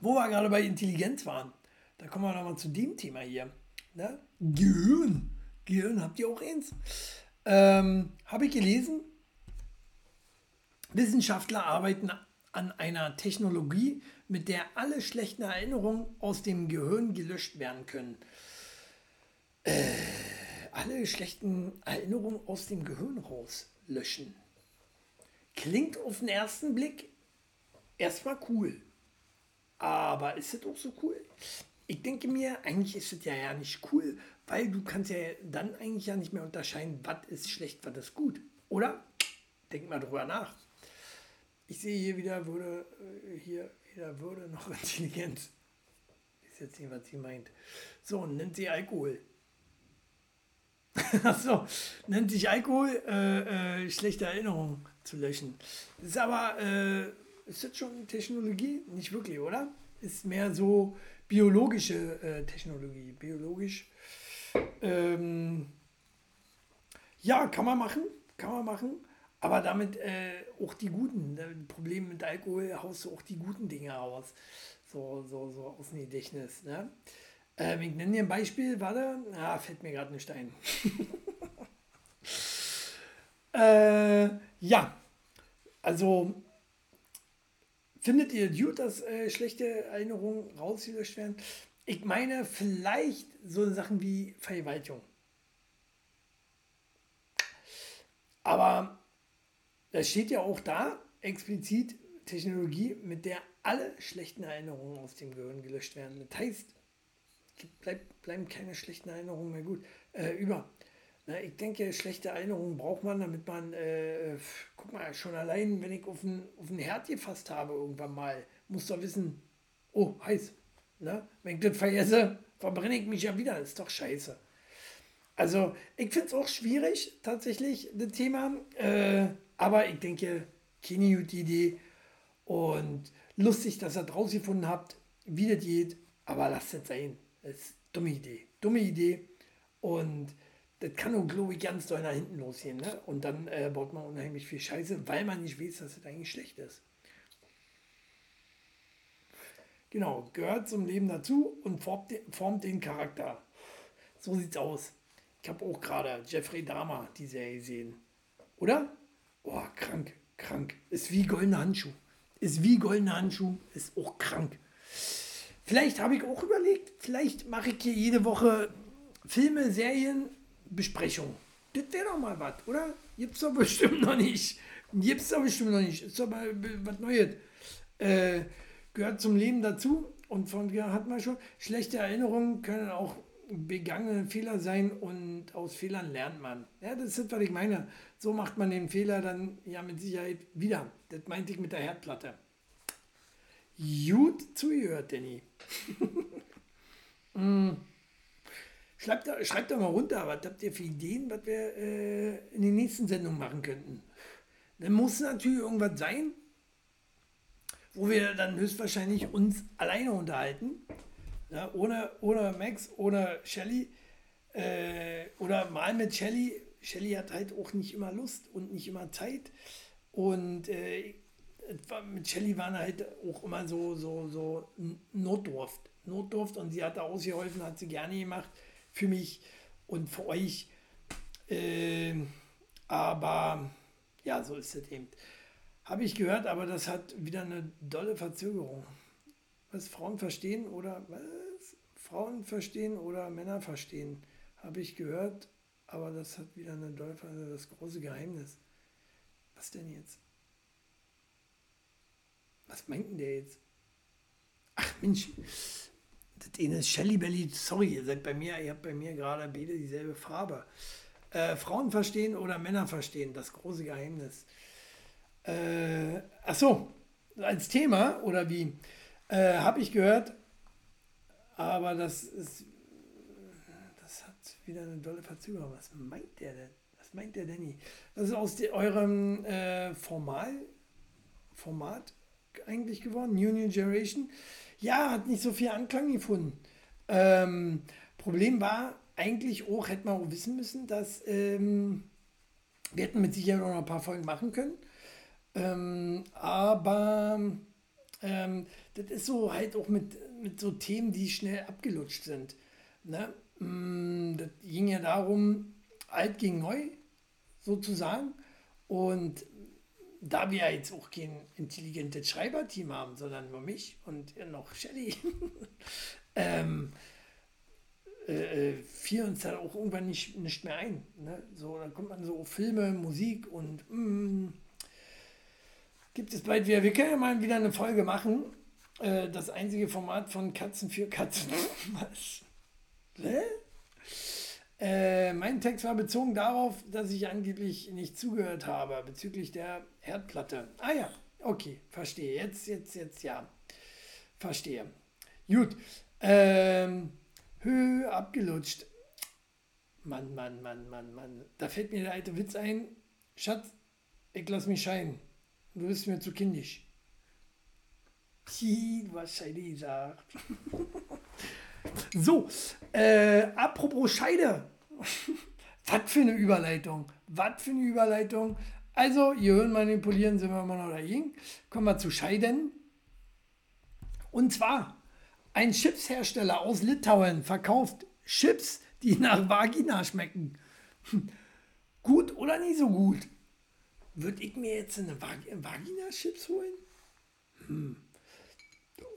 Wo wir gerade bei Intelligenz waren, da kommen wir nochmal zu dem Thema hier. Ne? Gehirn. Gehirn, habt ihr auch eins? Ähm, Habe ich gelesen. Wissenschaftler arbeiten an einer Technologie, mit der alle schlechten Erinnerungen aus dem Gehirn gelöscht werden können. Äh, alle schlechten Erinnerungen aus dem Gehirn rauslöschen. Klingt auf den ersten Blick erstmal cool. Aber ist das auch so cool? Ich denke mir, eigentlich ist es ja, ja nicht cool, weil du kannst ja dann eigentlich ja nicht mehr unterscheiden, was ist schlecht, was ist gut. Oder? Denk mal drüber nach. Ich sehe hier wieder Würde, äh, hier wieder Würde noch (laughs) Intelligenz. Ist jetzt nicht, was sie meint. So, nennt sie Alkohol. (laughs) Achso, nennt sich Alkohol äh, äh, schlechte Erinnerungen zu löschen. Ist aber äh, ist das schon Technologie? Nicht wirklich, oder? Ist mehr so biologische äh, Technologie. Biologisch. Ähm, ja, kann man machen. Kann man machen. Aber damit äh, auch die guten. Ne, Problem mit Alkohol haust du auch die guten Dinge aus. So, so, so aus dem Gedächtnis. Ne? Ähm, ich nenne dir ein Beispiel. Warte. Ja, fällt mir gerade ein. (laughs) äh, ja. Also Findet ihr gut, dass äh, schlechte Erinnerungen rausgelöscht werden? Ich meine, vielleicht so Sachen wie Vergewaltigung. Aber das steht ja auch da, explizit Technologie, mit der alle schlechten Erinnerungen aus dem Gehirn gelöscht werden. Das heißt, bleib, bleiben keine schlechten Erinnerungen mehr gut äh, über. Na, ich denke, schlechte Erinnerungen braucht man, damit man, äh, guck mal, schon allein, wenn ich auf ein, auf ein Herd gefasst habe irgendwann mal, muss doch wissen, oh, heiß. Ne? Wenn ich das vergesse, verbrenne ich mich ja wieder, das ist doch scheiße. Also, ich finde es auch schwierig, tatsächlich, das Thema, äh, aber ich denke, keine gute Idee und lustig, dass ihr draus gefunden habt, wie das geht, aber lasst es sein. Das ist eine dumme Idee. Dumme Idee und das kann nur, glaube ich, ganz doll nach hinten losgehen. Ne? Und dann äh, baut man unheimlich viel Scheiße, weil man nicht weiß, dass es eigentlich schlecht ist. Genau, gehört zum Leben dazu und formt den, formt den Charakter. So sieht's aus. Ich habe auch gerade Jeffrey Dahmer die Serie gesehen. Oder? Oh, krank, krank. Ist wie goldener Handschuh. Ist wie goldener Handschuh. Ist auch krank. Vielleicht habe ich auch überlegt, vielleicht mache ich hier jede Woche Filme, Serien Besprechung. Das wäre doch mal was, oder? Gibt's doch bestimmt noch nicht. Gibt's doch bestimmt noch nicht. Ist doch mal was Neues. Äh, gehört zum Leben dazu. Und von dir hat man schon. Schlechte Erinnerungen können auch begangene Fehler sein und aus Fehlern lernt man. Ja, das ist, was ich meine. So macht man den Fehler dann ja mit Sicherheit wieder. Das meinte ich mit der Herdplatte. Gut zugehört, Danny. (laughs) mm. Schreibt, schreibt doch mal runter, was habt ihr für Ideen, was wir äh, in den nächsten Sendungen machen könnten. Dann muss natürlich irgendwas sein, wo wir dann höchstwahrscheinlich uns alleine unterhalten. Ja, ohne, ohne Max, ohne Shelly. Äh, oder mal mit Shelly. Shelly hat halt auch nicht immer Lust und nicht immer Zeit. Und äh, mit Shelly waren halt auch immer so, so, so Notdurft. Notdurft und sie hat da ausgeholfen, hat sie gerne gemacht für mich und für euch. Äh, aber ja, so ist es eben. Habe ich gehört, aber das hat wieder eine dolle Verzögerung. Was Frauen verstehen oder was? Frauen verstehen oder Männer verstehen, habe ich gehört, aber das hat wieder eine dolle Verzögerung. Das große Geheimnis. Was denn jetzt? Was meint denn der jetzt? Ach Mensch, das eine ist Shelly Belly. Sorry, ihr seid bei mir, ihr habt bei mir gerade beide dieselbe Farbe. Äh, Frauen verstehen oder Männer verstehen, das große Geheimnis. Äh, ach so, als Thema oder wie? Äh, Habe ich gehört, aber das ist, das hat wieder eine dolle Verzögerung. Was meint der denn? Was meint der Danny? Das ist aus de, eurem äh, Formal, Format eigentlich geworden, New New Generation. Ja, hat nicht so viel Anklang gefunden. Ähm, Problem war eigentlich auch, hätte man auch wissen müssen, dass ähm, wir hätten mit Sicherheit noch ein paar Folgen machen können. Ähm, aber ähm, das ist so halt auch mit, mit so Themen, die schnell abgelutscht sind. Ne? Mm, das ging ja darum, alt gegen neu sozusagen. Und da wir jetzt auch kein intelligentes Schreiberteam haben, sondern nur mich und noch Shelly, (laughs) ähm, äh, äh, fiel uns dann auch irgendwann nicht, nicht mehr ein. Ne? So, dann kommt man so Filme, Musik und mm, gibt es bald wieder. Wir können ja mal wieder eine Folge machen. Äh, das einzige Format von Katzen für Katzen. (laughs) Was? Hä? Äh, mein Text war bezogen darauf, dass ich angeblich nicht zugehört habe bezüglich der Herdplatte. Ah ja, okay, verstehe. Jetzt, jetzt, jetzt, ja. Verstehe. Gut. Ähm, Hö, abgelutscht. Mann, Mann, Mann, Mann, Mann. Da fällt mir der alte Witz ein. Schatz, ich lass mich scheinen. Du bist mir zu kindisch. Hast Scheide gesagt. so, äh, apropos Scheide. Was für eine Überleitung. Was für eine Überleitung. Also, ihr hören manipulieren, sind wir immer noch dagegen. Kommen wir zu Scheiden. Und zwar, ein Chipshersteller aus Litauen verkauft Chips, die nach Vagina schmecken. Gut oder nicht so gut? Würde ich mir jetzt eine Vagina-Chips holen? Hm.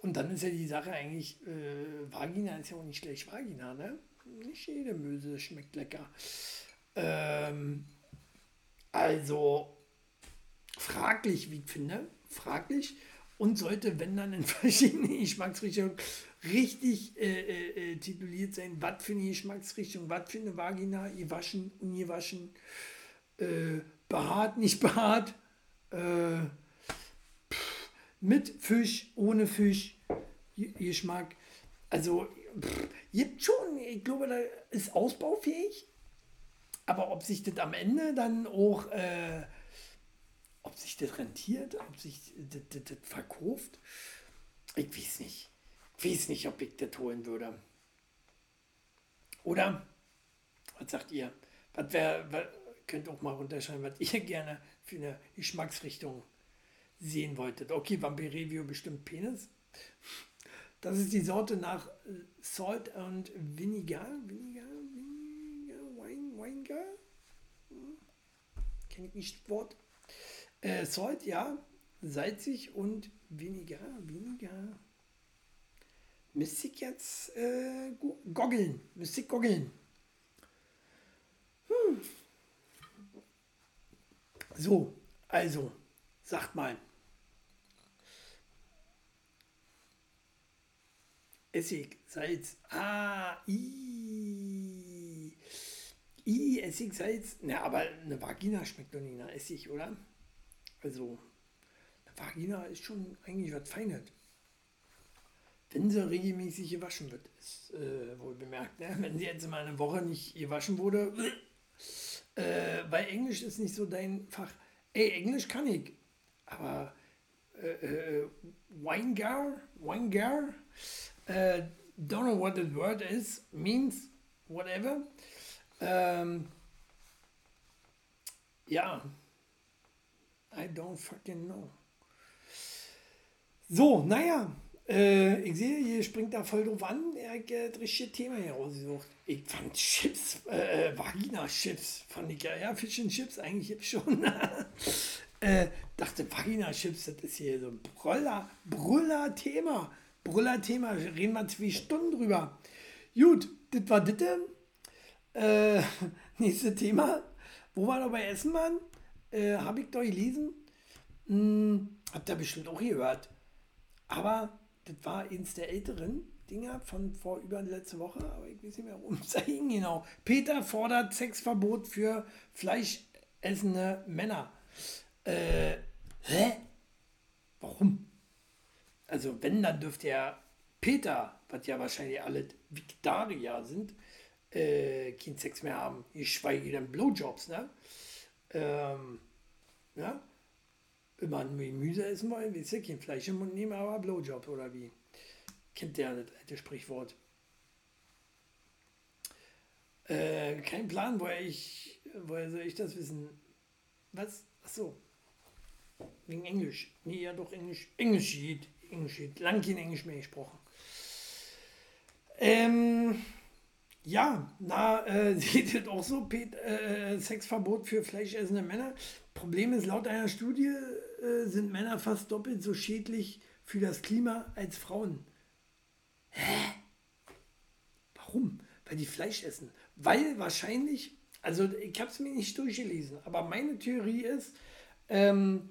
Und dann ist ja die Sache eigentlich, äh, Vagina ist ja auch nicht gleich Vagina, ne? Nicht jede Möse schmeckt lecker. Ähm, also, fraglich, wie ich finde, fraglich. Und sollte, wenn dann in (laughs) verschiedenen Geschmacksrichtungen richtig äh, äh, äh, tituliert sein, was für eine Geschmacksrichtung, was für eine Vagina, gewaschen, ungewaschen, äh, behaart, nicht behaart, äh, mit Fisch, ohne Fisch, Geschmack. Also, pff, gibt schon, ich glaube, da ist ausbaufähig. Aber ob sich das am Ende dann auch, äh, ob sich das rentiert, ob sich das, das, das verkauft, ich weiß nicht. Ich weiß nicht, ob ich das holen würde. Oder? Was sagt ihr? Was wäre, könnt auch mal runterschreiben, was ihr (laughs) gerne für eine Geschmacksrichtung sehen wolltet. Okay, Vampir Review bestimmt Penis. Das ist die Sorte nach äh, Salt und Vinegar. Vinegar, Vinegar, Wine, Vinegar. Hm. Kenne ich nicht das Wort. Äh, Salt, ja. Salzig und Vinegar, Vinegar. Müsste ich jetzt äh, goggeln. Müsste ich goggeln. Hm. So, also, sagt mal. Essig, Salz. Ah, i. I, Essig, Salz. Na, aber eine Vagina schmeckt doch nicht nach Essig, oder? Also, eine Vagina ist schon eigentlich was Feines. Wenn sie regelmäßig gewaschen wird, ist äh, wohl bemerkt. Ne? Wenn sie jetzt mal eine Woche nicht gewaschen wurde, äh, weil Englisch ist nicht so dein Fach. Ey, Englisch kann ich, aber äh, äh, Weingar, Weingar, äh, don't know what the word is, means whatever. Ähm, ja, I don't fucking know. So, naja, Äh, ich sehe, hier springt da voll drauf an. Er hat äh, das richtige Thema hier rausgesucht. Ich fand Chips, äh, Vagina-Chips, fand ich ja, ja, Fish and Chips eigentlich schon. (laughs) äh, dachte, Vagina-Chips, das ist hier so ein Brüller, Brüller-Thema. Brüller-Thema, reden wir zwei Stunden drüber. Gut, das war das. Äh, (laughs) nächstes Thema. Wo war wir bei Essen, Mann? Äh, Habe ich doch gelesen. Hm, habt ihr bestimmt auch gehört. Aber das war eins der älteren Dinger von vor über letzte Woche, aber ich weiß nicht mehr, worum es ging genau. Peter fordert Sexverbot für fleischessende Männer. Äh, hä? Warum? Also wenn, dann dürfte ja Peter, was ja wahrscheinlich alle Vegetarier sind, äh, keinen Sex mehr haben. Ich schweige dann Blowjobs, ne? Ähm, ja? Immer ein Gemüse essen wollen, willst du kein Fleisch im Mund nehmen, aber Blowjob oder wie? Kennt der das alte Sprichwort? Äh, kein Plan, woher ich, woher soll ich das wissen? Was? Ach so. Wegen Englisch. Nee, ja doch Englisch. Englisch geht. Englisch geht. Lang kein Englisch mehr gesprochen. Ähm, ja, na, äh, (laughs) seht ihr auch so, Pet, äh, Sexverbot für fleischessende Männer. Problem ist, laut einer Studie äh, sind Männer fast doppelt so schädlich für das Klima als Frauen. Hä? Warum? Weil die Fleisch essen. Weil wahrscheinlich, also ich habe es mir nicht durchgelesen, aber meine Theorie ist, ähm,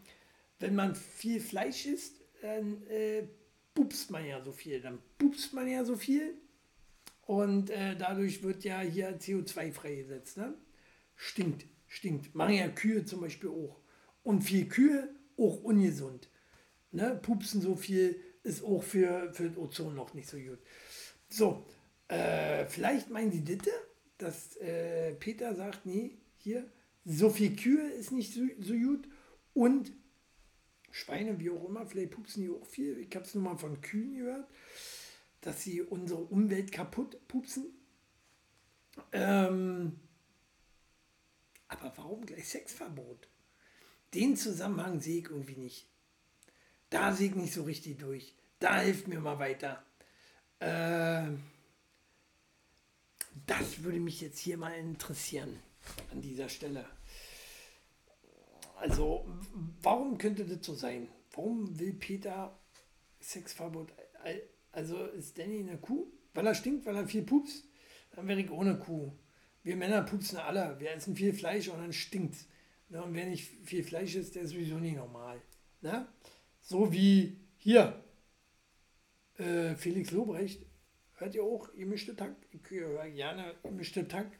wenn man viel Fleisch isst, dann äh, pupst man ja so viel. Dann pupst man ja so viel und äh, dadurch wird ja hier CO2 freigesetzt. Ne? Stinkt, stinkt. Machen ja Kühe zum Beispiel auch. Und viel Kühe auch ungesund. Ne? Pupsen so viel ist auch für, für das Ozon noch nicht so gut. So, äh, vielleicht meinen die Ditte, dass äh, Peter sagt, nee, hier, so viel Kühe ist nicht so, so gut und Schweine, wie auch immer, vielleicht pupsen die auch viel. Ich habe es nur mal von Kühen gehört dass sie unsere Umwelt kaputt pupsen. Ähm, aber warum gleich Sexverbot? Den Zusammenhang sehe ich irgendwie nicht. Da sehe ich nicht so richtig durch. Da hilft mir mal weiter. Äh, das würde mich jetzt hier mal interessieren an dieser Stelle. Also, warum könnte das so sein? Warum will Peter Sexverbot also ist Danny eine Kuh? Weil er stinkt, weil er viel pupst? Dann wäre ich ohne Kuh. Wir Männer pupsen alle. Wir essen viel Fleisch und dann stinkt ne? Und wer nicht viel Fleisch isst, der ist sowieso nicht normal. Ne? So wie hier. Äh, Felix Lobrecht. Hört ihr auch gemischte Takt? Ich höre gerne gemischte Takt.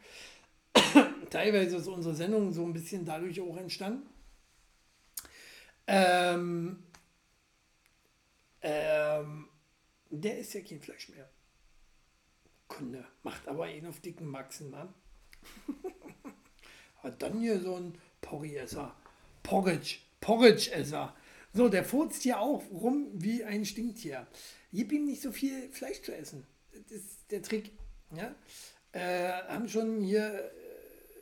(coughs) Teilweise ist unsere Sendung so ein bisschen dadurch auch entstanden. Ähm, ähm, der ist ja kein Fleisch mehr. Kunde, macht aber einen auf dicken Maxen, Mann. (laughs) Hat dann hier so ein Porridge-Esser. Porridge, Porridge-Esser. So, der furzt hier auch rum wie ein Stinktier. Gib ihm nicht so viel Fleisch zu essen. Das ist der Trick. Ja? Äh, haben schon hier äh,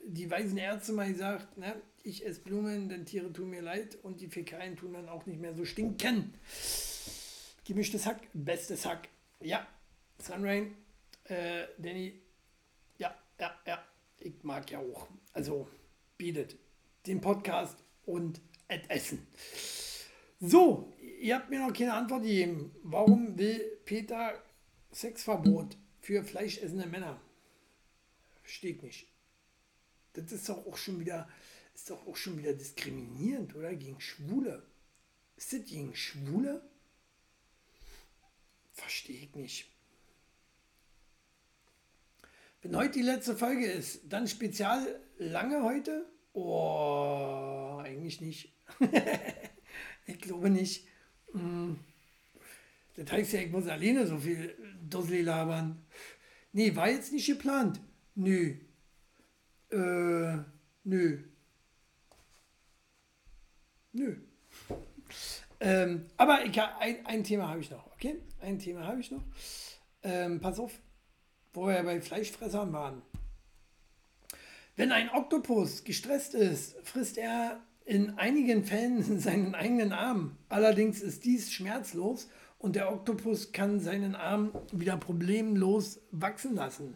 die weisen Ärzte mal gesagt, ne? ich esse Blumen, denn Tiere tun mir leid und die Fäkalien tun dann auch nicht mehr so stinken. Gemischtes Hack, bestes Hack. Ja, Sunrain, äh, Danny, ja, ja, ja, ich mag ja auch. Also bietet den Podcast und Essen. So, ihr habt mir noch keine Antwort gegeben. Warum will Peter Sexverbot für fleischessende Männer? Steht nicht. Das ist doch auch schon wieder, ist doch auch schon wieder diskriminierend, oder? Gegen Schwule. Ist das gegen Schwule? Verstehe ich nicht. Wenn heute die letzte Folge ist, dann spezial lange heute? Oh, eigentlich nicht. (laughs) ich glaube nicht. Hm. Das heißt ja, ich muss alleine so viel Dussel labern. Nee, war jetzt nicht geplant. Nö. Äh, nö. Nö. Ähm, aber ich, ein, ein Thema habe ich noch, okay? Ein Thema habe ich noch. Ähm, pass auf, wo wir bei Fleischfressern waren. Wenn ein Oktopus gestresst ist, frisst er in einigen Fällen (laughs) seinen eigenen Arm. Allerdings ist dies schmerzlos und der Oktopus kann seinen Arm wieder problemlos wachsen lassen.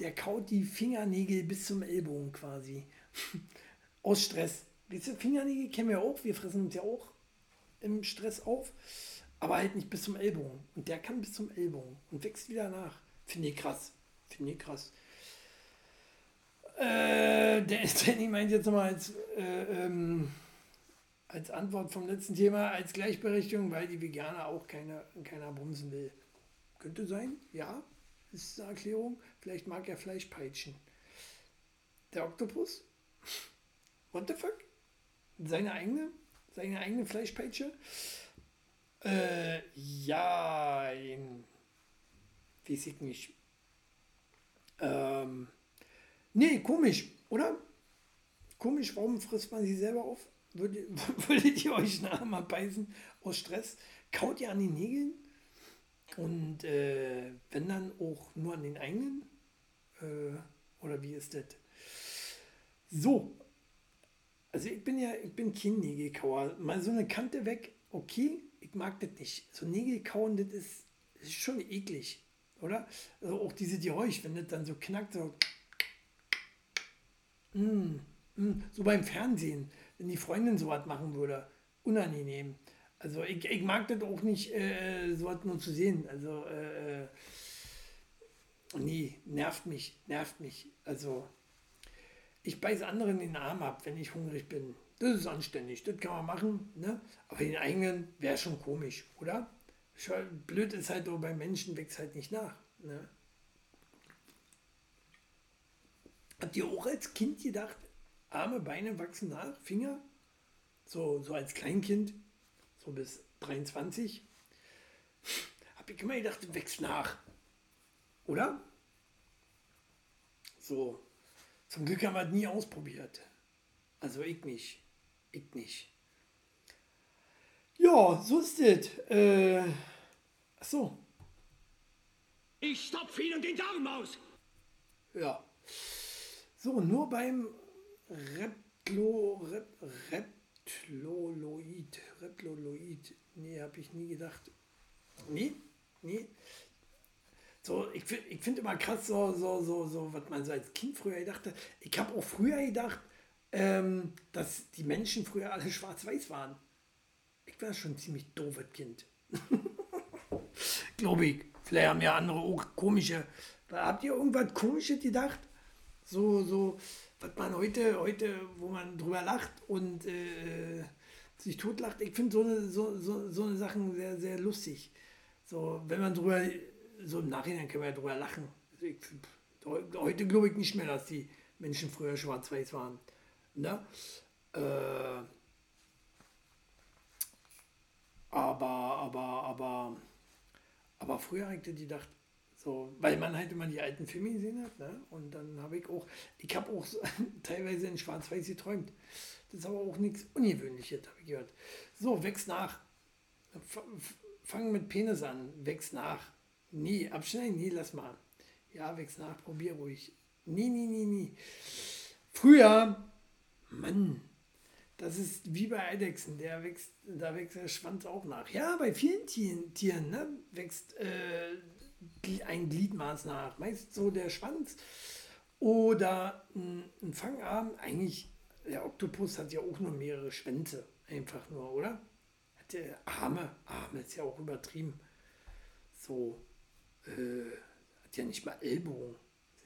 Der kaut die Fingernägel bis zum Ellbogen quasi. (laughs) Aus Stress. Diese Fingernägel kennen wir auch, wir fressen uns ja auch im Stress auf, aber halt nicht bis zum Ellbogen. Und der kann bis zum Ellbogen und wächst wieder nach. Finde ich krass. Finde ich krass. Äh, der (laughs) Danny meint jetzt nochmal als, äh, ähm, als Antwort vom letzten Thema, als Gleichberechtigung, weil die Veganer auch keine, keiner bumsen will. Könnte sein, ja, ist eine Erklärung. Vielleicht mag er Fleischpeitschen. Der Oktopus? What the fuck? Seine eigene? Seine eigene Fleischpeitsche? Äh, ja, weiß ich nicht. Ähm, nee, komisch, oder? Komisch, warum frisst man sie selber auf? Würdet, (laughs) würdet ihr euch einen Arm abbeißen aus Stress? Kaut ihr an den Nägeln? Und äh, wenn dann auch nur an den eigenen? Äh, oder wie ist das? So. Also ich bin ja, ich bin kein Nägelkauer. Mal so eine Kante weg, okay, ich mag das nicht. So Nägelkauen, das ist, das ist schon eklig, oder? Also auch diese Geräusch, wenn das dann so knackt, so. Mm, mm, so beim Fernsehen, wenn die Freundin sowas machen würde, unangenehm. Also ich, ich mag das auch nicht, äh, sowas nur zu sehen. Also, äh, äh, nee, nervt mich, nervt mich. Also, ich beiße anderen den Arm ab, wenn ich hungrig bin. Das ist anständig, das kann man machen. Ne? Aber den eigenen wäre schon komisch, oder? Blöd ist halt, bei Menschen wächst halt nicht nach. Ne? Habt ihr auch als Kind gedacht, Arme, Beine wachsen nach, Finger? So, so als Kleinkind? so bis 23, habe ich immer gedacht, wächst nach. Oder? So, zum Glück haben wir es nie ausprobiert. Also ich nicht. Ich nicht. Ja, so ist es. Äh, ach so. Ich stopfe Ihnen den Darm aus. Ja. So, nur beim Reptlo, Rep, Rep, Reptloloid. Reptloloid. Nee, habe ich nie gedacht. Nee, nee. So, ich, ich finde immer krass, so, so, so, so, was man so als Kind früher dachte. Ich habe auch früher gedacht, ähm, dass die Menschen früher alle (laughs) schwarz-weiß waren. Ich war schon ein ziemlich doofes Kind. (laughs) Glaube ich. Vielleicht haben ja andere auch komische. Habt ihr irgendwas komisches gedacht? So, so, was man heute, heute, wo man drüber lacht und äh, sich totlacht, ich finde so eine, so, so, so eine Sachen sehr, sehr lustig. So, wenn man drüber, so im Nachhinein können wir ja drüber lachen. Also ich, heute glaube ich nicht mehr, dass die Menschen früher schwarz-weiß waren. Ne? Äh, aber, aber, aber, aber früher habe ich gedacht, so, weil man halt immer die alten Filme gesehen hat. Ne? Und dann habe ich auch, ich habe auch (laughs) teilweise in Schwarz-Weiß geträumt. Das ist aber auch nichts Ungewöhnliches, habe ich gehört. So, wächst nach. Fang mit Penis an, wächst nach. Nie, abschneiden, nie, lass mal. Ja, wächst nach, probier ruhig. Nie, nie, nie, nie. Früher, Mann, das ist wie bei Eidechsen, der wächst, da wächst der Schwanz auch nach. Ja, bei vielen Tieren, ne, wächst äh, ein Gliedmaß nach, meist so der Schwanz oder ein Fangarm. Eigentlich, der Oktopus hat ja auch nur mehrere Schwänze, einfach nur, oder? Hat der Arme, Arme ist ja auch übertrieben. So, äh, hat ja nicht mal Ellbogen,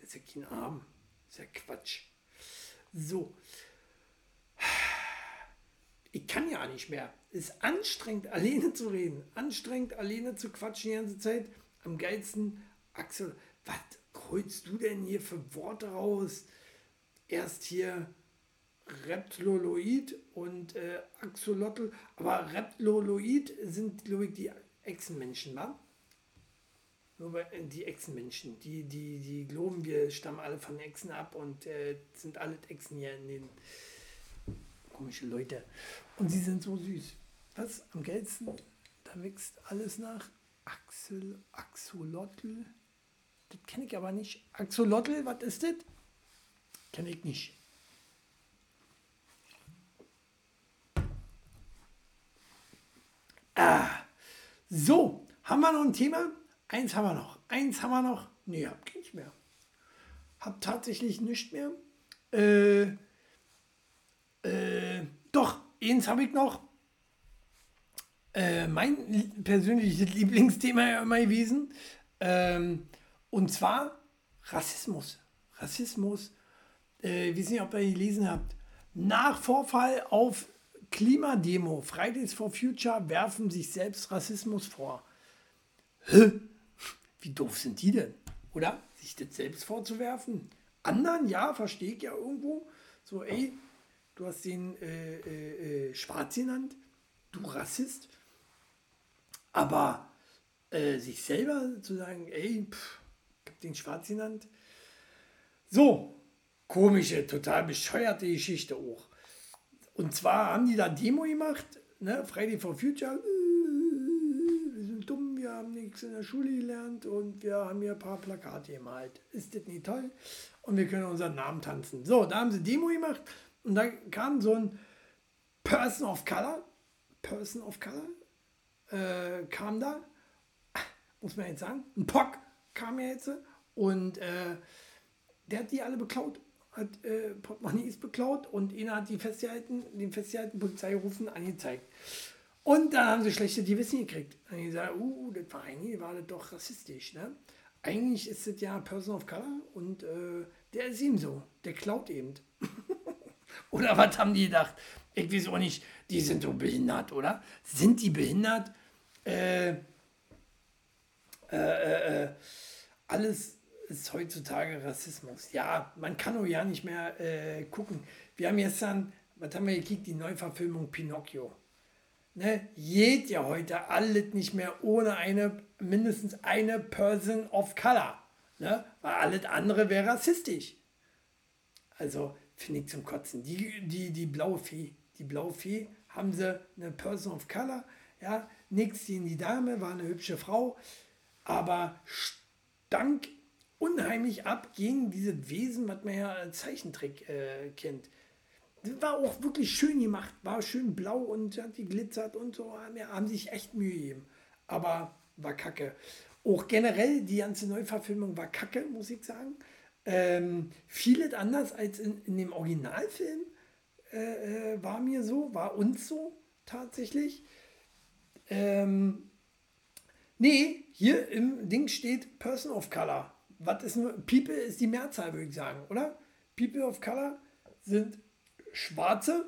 das ist ja kein Arm, das ist ja Quatsch. So, ich kann ja nicht mehr. Ist anstrengend, (laughs) alleine zu reden, anstrengend, alleine zu quatschen die ganze Zeit am geilsten, Axel, was holst du denn hier für Worte raus? Erst hier Reptoloid und äh, Axolotl, aber Reptoloid sind, glaube ich, die Echsenmenschen, wa? Nur bei, äh, die Echsenmenschen, die, die, die glauben, wir stammen alle von Echsen ab und äh, sind alle Echsen hier in den komische Leute. Und sie sind so süß. Was? Am geilsten? Da wächst alles nach. Axel, Axolotl. Das kenne ich aber nicht. Axolotl, was ist das? Kenne ich nicht. Ah, so, haben wir noch ein Thema? Eins haben wir noch. Eins haben wir noch. Nee, hab keins mehr. Hab tatsächlich nichts mehr. Äh, äh, doch, eins habe ich noch. Äh, mein persönliches (laughs) Lieblingsthema ja immer gewesen. Ähm, und zwar Rassismus. Rassismus. Äh, ich weiß nicht, ob ihr gelesen habt. Nach Vorfall auf Klimademo Fridays for Future werfen sich selbst Rassismus vor. Hä? Wie doof sind die denn? Oder? Sich das selbst vorzuwerfen? Anderen, ja, verstehe ich ja irgendwo. So, ey, du hast den äh, äh, äh Schwarz genannt, du Rassist. Aber äh, sich selber zu sagen, ey, pff, ich hab den Schwarz genannt. So, komische, total bescheuerte Geschichte auch. Und zwar haben die da Demo gemacht, ne, Friday for Future. Wir sind dumm, wir haben nichts in der Schule gelernt und wir haben hier ein paar Plakate gemalt. Ist das nicht toll? Und wir können unseren Namen tanzen. So, da haben sie Demo gemacht und da kam so ein Person of Color, Person of Color, äh, kam da, muss man jetzt sagen, ein Pock kam ja jetzt und äh, der hat die alle beklaut hat äh, Portemonnaies beklaut und einer hat die festgehalten, den festgehalten, Polizei gerufen, angezeigt. Und dann haben sie schlechte Gewissen gekriegt. Haben die gesagt, uh, das war eigentlich war das doch rassistisch. Ne? Eigentlich ist das ja Person of Color und äh, der ist ihm so, der klaut eben. (laughs) oder was haben die gedacht? Ich weiß auch nicht, die sind so behindert, oder? Sind die behindert? Äh, äh, äh, äh alles ist heutzutage Rassismus. Ja, man kann auch ja nicht mehr äh, gucken. Wir haben dann, was haben wir gekickt, die Neuverfilmung Pinocchio. Ne, geht ja heute alles nicht mehr ohne eine, mindestens eine Person of Color. Ne? Weil alles andere wäre rassistisch. Also finde ich zum Kotzen. Die, die, die blaue Fee, die blaue Fee, haben sie eine Person of Color. Ja, nichts gegen die Dame, war eine hübsche Frau, aber stank unheimlich ab gegen diese Wesen, was man ja als Zeichentrick äh, kennt. War auch wirklich schön gemacht, war schön blau und hat die glitzert und so, haben, haben sich echt Mühe gegeben. Aber war kacke. Auch generell die ganze Neuverfilmung war kacke, muss ich sagen. Ähm, vieles anders als in, in dem Originalfilm äh, äh war mir so, war uns so tatsächlich. Ähm, nee, hier im Ding steht Person of Color was ist nur, People ist die Mehrzahl, würde ich sagen, oder? People of Color sind Schwarze.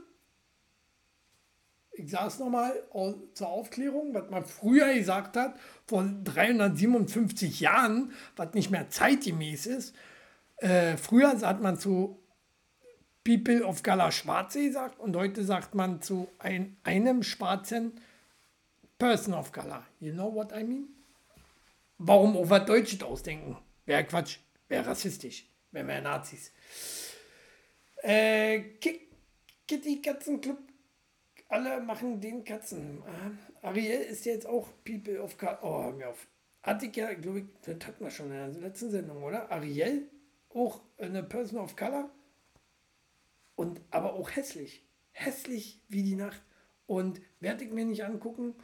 Ich sage es nochmal zur Aufklärung, was man früher gesagt hat, vor 357 Jahren, was nicht mehr zeitgemäß ist. Äh, früher hat man zu People of Color Schwarze gesagt und heute sagt man zu ein, einem schwarzen Person of Color. You know what I mean? Warum auch was ausdenken? Wäre Quatsch, wäre rassistisch, wären wir Nazis. Äh, Kitty Katzenclub, alle machen den Katzen. Äh, Ariel ist jetzt auch People of Color. Oh, hör mir auf. Hatte ich ja, glaube ich, das hatten wir schon in der letzten Sendung, oder? Ariel, auch eine Person of Color. Und aber auch hässlich. Hässlich wie die Nacht. Und werde ich mir nicht angucken.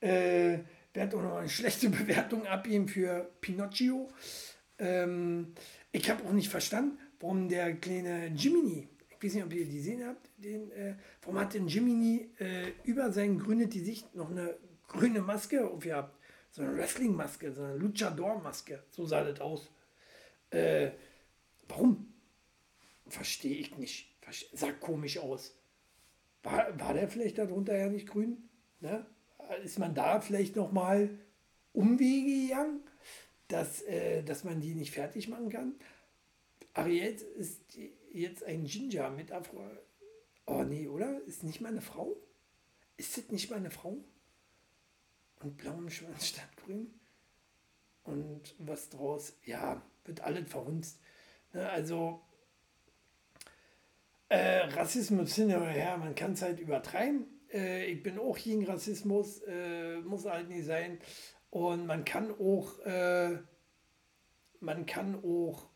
Äh, werde auch noch eine schlechte (laughs) Bewertung abgeben für Pinocchio. Ähm, ich habe auch nicht verstanden, warum der kleine Jiminy, ich weiß nicht, ob ihr die gesehen habt, den, äh, warum hat denn Jiminy äh, über sein grünes Gesicht noch eine grüne Maske aufgehabt? So eine Wrestling-Maske, so eine Luchador-Maske. So sah das aus. Äh, warum? Verstehe ich nicht. Sah komisch aus. War, war der vielleicht darunter ja nicht grün? Ne? Ist man da vielleicht nochmal Umwege gegangen? dass, äh, dass man die nicht fertig machen kann. Ariel ist jetzt ein Ginger mit Afro. Oh nee, oder? Ist nicht meine Frau? Ist das nicht meine Frau? Und blauem Schwanz statt grün? Und was draus? Ja, wird alles verhunzt. Ne, also, äh, Rassismus hin oder her, man kann es halt übertreiben. Äh, ich bin auch gegen Rassismus, äh, muss halt nicht sein. Und man kann auch, äh, man kann auch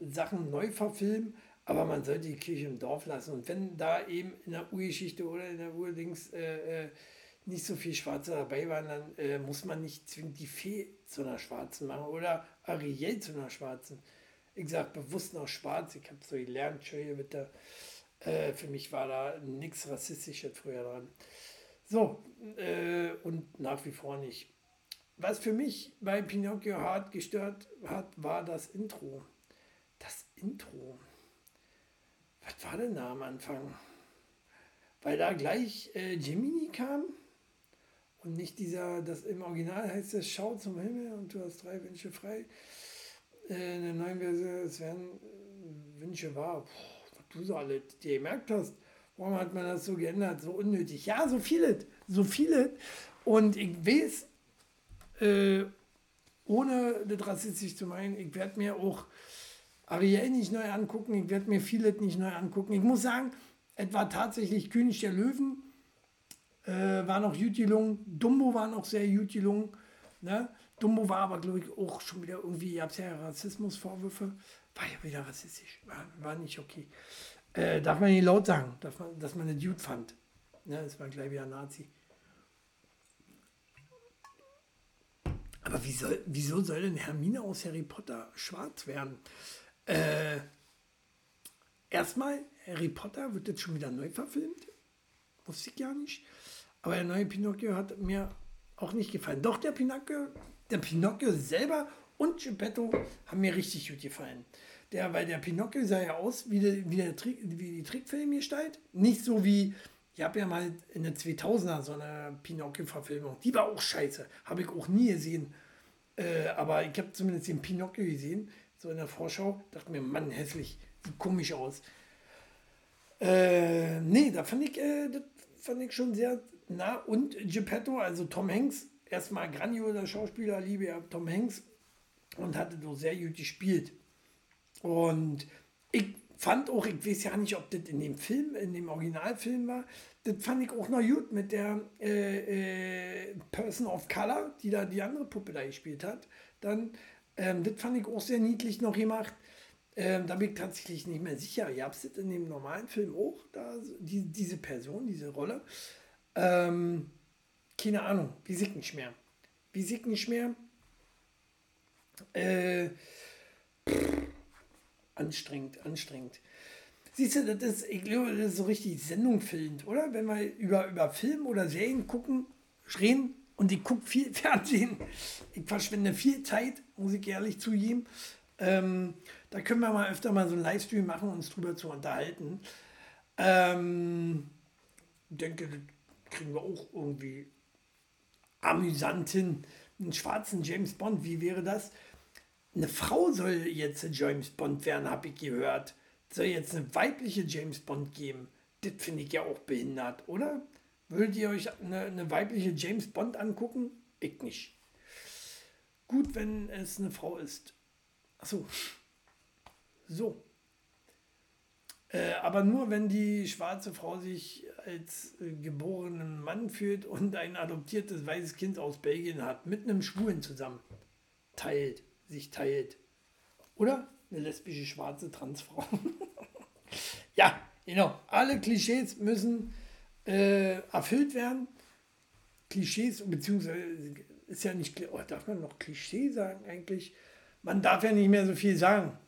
Sachen neu verfilmen, aber man sollte die Kirche im Dorf lassen. Und wenn da eben in der Urgeschichte oder in der Urdings äh, äh, nicht so viel Schwarze dabei waren, dann äh, muss man nicht zwingend die Fee zu einer Schwarzen machen oder Ariel zu einer Schwarzen. Ich sage bewusst noch schwarz, ich habe so gelernt, Entschuldige bitte. Äh, für mich war da nichts Rassistisches früher dran. So, äh, und nach wie vor nicht. Was für mich bei Pinocchio hart gestört hat, war das Intro. Das Intro. Was war denn da am Anfang? Weil da gleich äh, Gemini kam und nicht dieser, das im Original heißt es, schau zum Himmel und du hast drei Wünsche frei. Äh, in der neuen Version, es werden Wünsche wahr. Was du so alle gemerkt hast. Warum hat man das so geändert? So unnötig. Ja, so viele. So viele. Und ich weiß, äh, ohne das rassistisch zu meinen, ich werde mir auch Ariel nicht neu angucken, ich werde mir vieles nicht neu angucken. Ich muss sagen, etwa tatsächlich König der Löwen äh, war noch gut gelungen, Dumbo war noch sehr gut gelungen. Ne? Dumbo war aber, glaube ich, auch schon wieder irgendwie, ihr habt ja Rassismusvorwürfe, war ja wieder rassistisch, war, war nicht okay. Äh, darf man nicht laut sagen, dass man, dass man eine Dude fand. Ne? Das war gleich wieder Nazi. Aber wie soll, wieso soll denn Hermine aus Harry Potter schwarz werden? Äh, erstmal, Harry Potter wird jetzt schon wieder neu verfilmt. Wusste ich gar nicht. Aber der neue Pinocchio hat mir auch nicht gefallen. Doch, der Pinocchio, der Pinocchio selber und Geppetto haben mir richtig gut gefallen. Der, weil der Pinocchio sah ja aus wie, der, wie, der Trick, wie die Trickfilmgestalt. Nicht so wie, ich habe ja mal in der 2000er so eine Pinocchio-Verfilmung. Die war auch scheiße. Habe ich auch nie gesehen. Äh, aber ich habe zumindest den Pinocchio gesehen, so in der Vorschau. Dachte mir, Mann, hässlich. Sieht komisch aus. Äh, nee, da fand ich, äh, das fand ich schon sehr nah. Und Geppetto, also Tom Hanks, erstmal grandioser Schauspieler, liebe ja Tom Hanks und hatte so sehr gut gespielt. Und ich fand auch, ich weiß ja nicht, ob das in dem Film, in dem Originalfilm war, das fand ich auch noch gut mit der äh, äh, Person of Color, die da die andere Puppe da gespielt hat. Dann, ähm, das fand ich auch sehr niedlich noch gemacht. Ähm, da bin ich tatsächlich nicht mehr sicher. Ihr habt es in dem normalen Film auch, da, die, diese Person, diese Rolle. Ähm, keine Ahnung, wie sieht nicht mehr. Wie sieht nicht mehr. Äh, pff, anstrengend, anstrengend. Siehst du, das ist, ich glaube, das ist so richtig sendungfilmend, oder? Wenn wir über, über Film oder Serien gucken, reden und ich gucke viel (laughs) Fernsehen. Ich verschwende viel Zeit, muss ich ehrlich zugeben. Ähm, da können wir mal öfter mal so einen Livestream machen, uns drüber zu unterhalten. Ähm, denke, kriegen wir auch irgendwie amüsant hin. Einen schwarzen James Bond, wie wäre das? Eine Frau soll jetzt James Bond werden, habe ich gehört. Soll jetzt eine weibliche James Bond geben? Das finde ich ja auch behindert, oder? Würdet ihr euch eine, eine weibliche James Bond angucken? Ich nicht. Gut, wenn es eine Frau ist. Achso. So. Äh, aber nur wenn die schwarze Frau sich als äh, geborenen Mann fühlt und ein adoptiertes weißes Kind aus Belgien hat, mit einem Schwulen zusammen. Teilt, sich teilt. Oder eine lesbische schwarze Transfrau. (laughs) ja, genau. Alle Klischees müssen äh, erfüllt werden. Klischees, beziehungsweise ist ja nicht, oh, darf man noch Klischee sagen eigentlich? Man darf ja nicht mehr so viel sagen.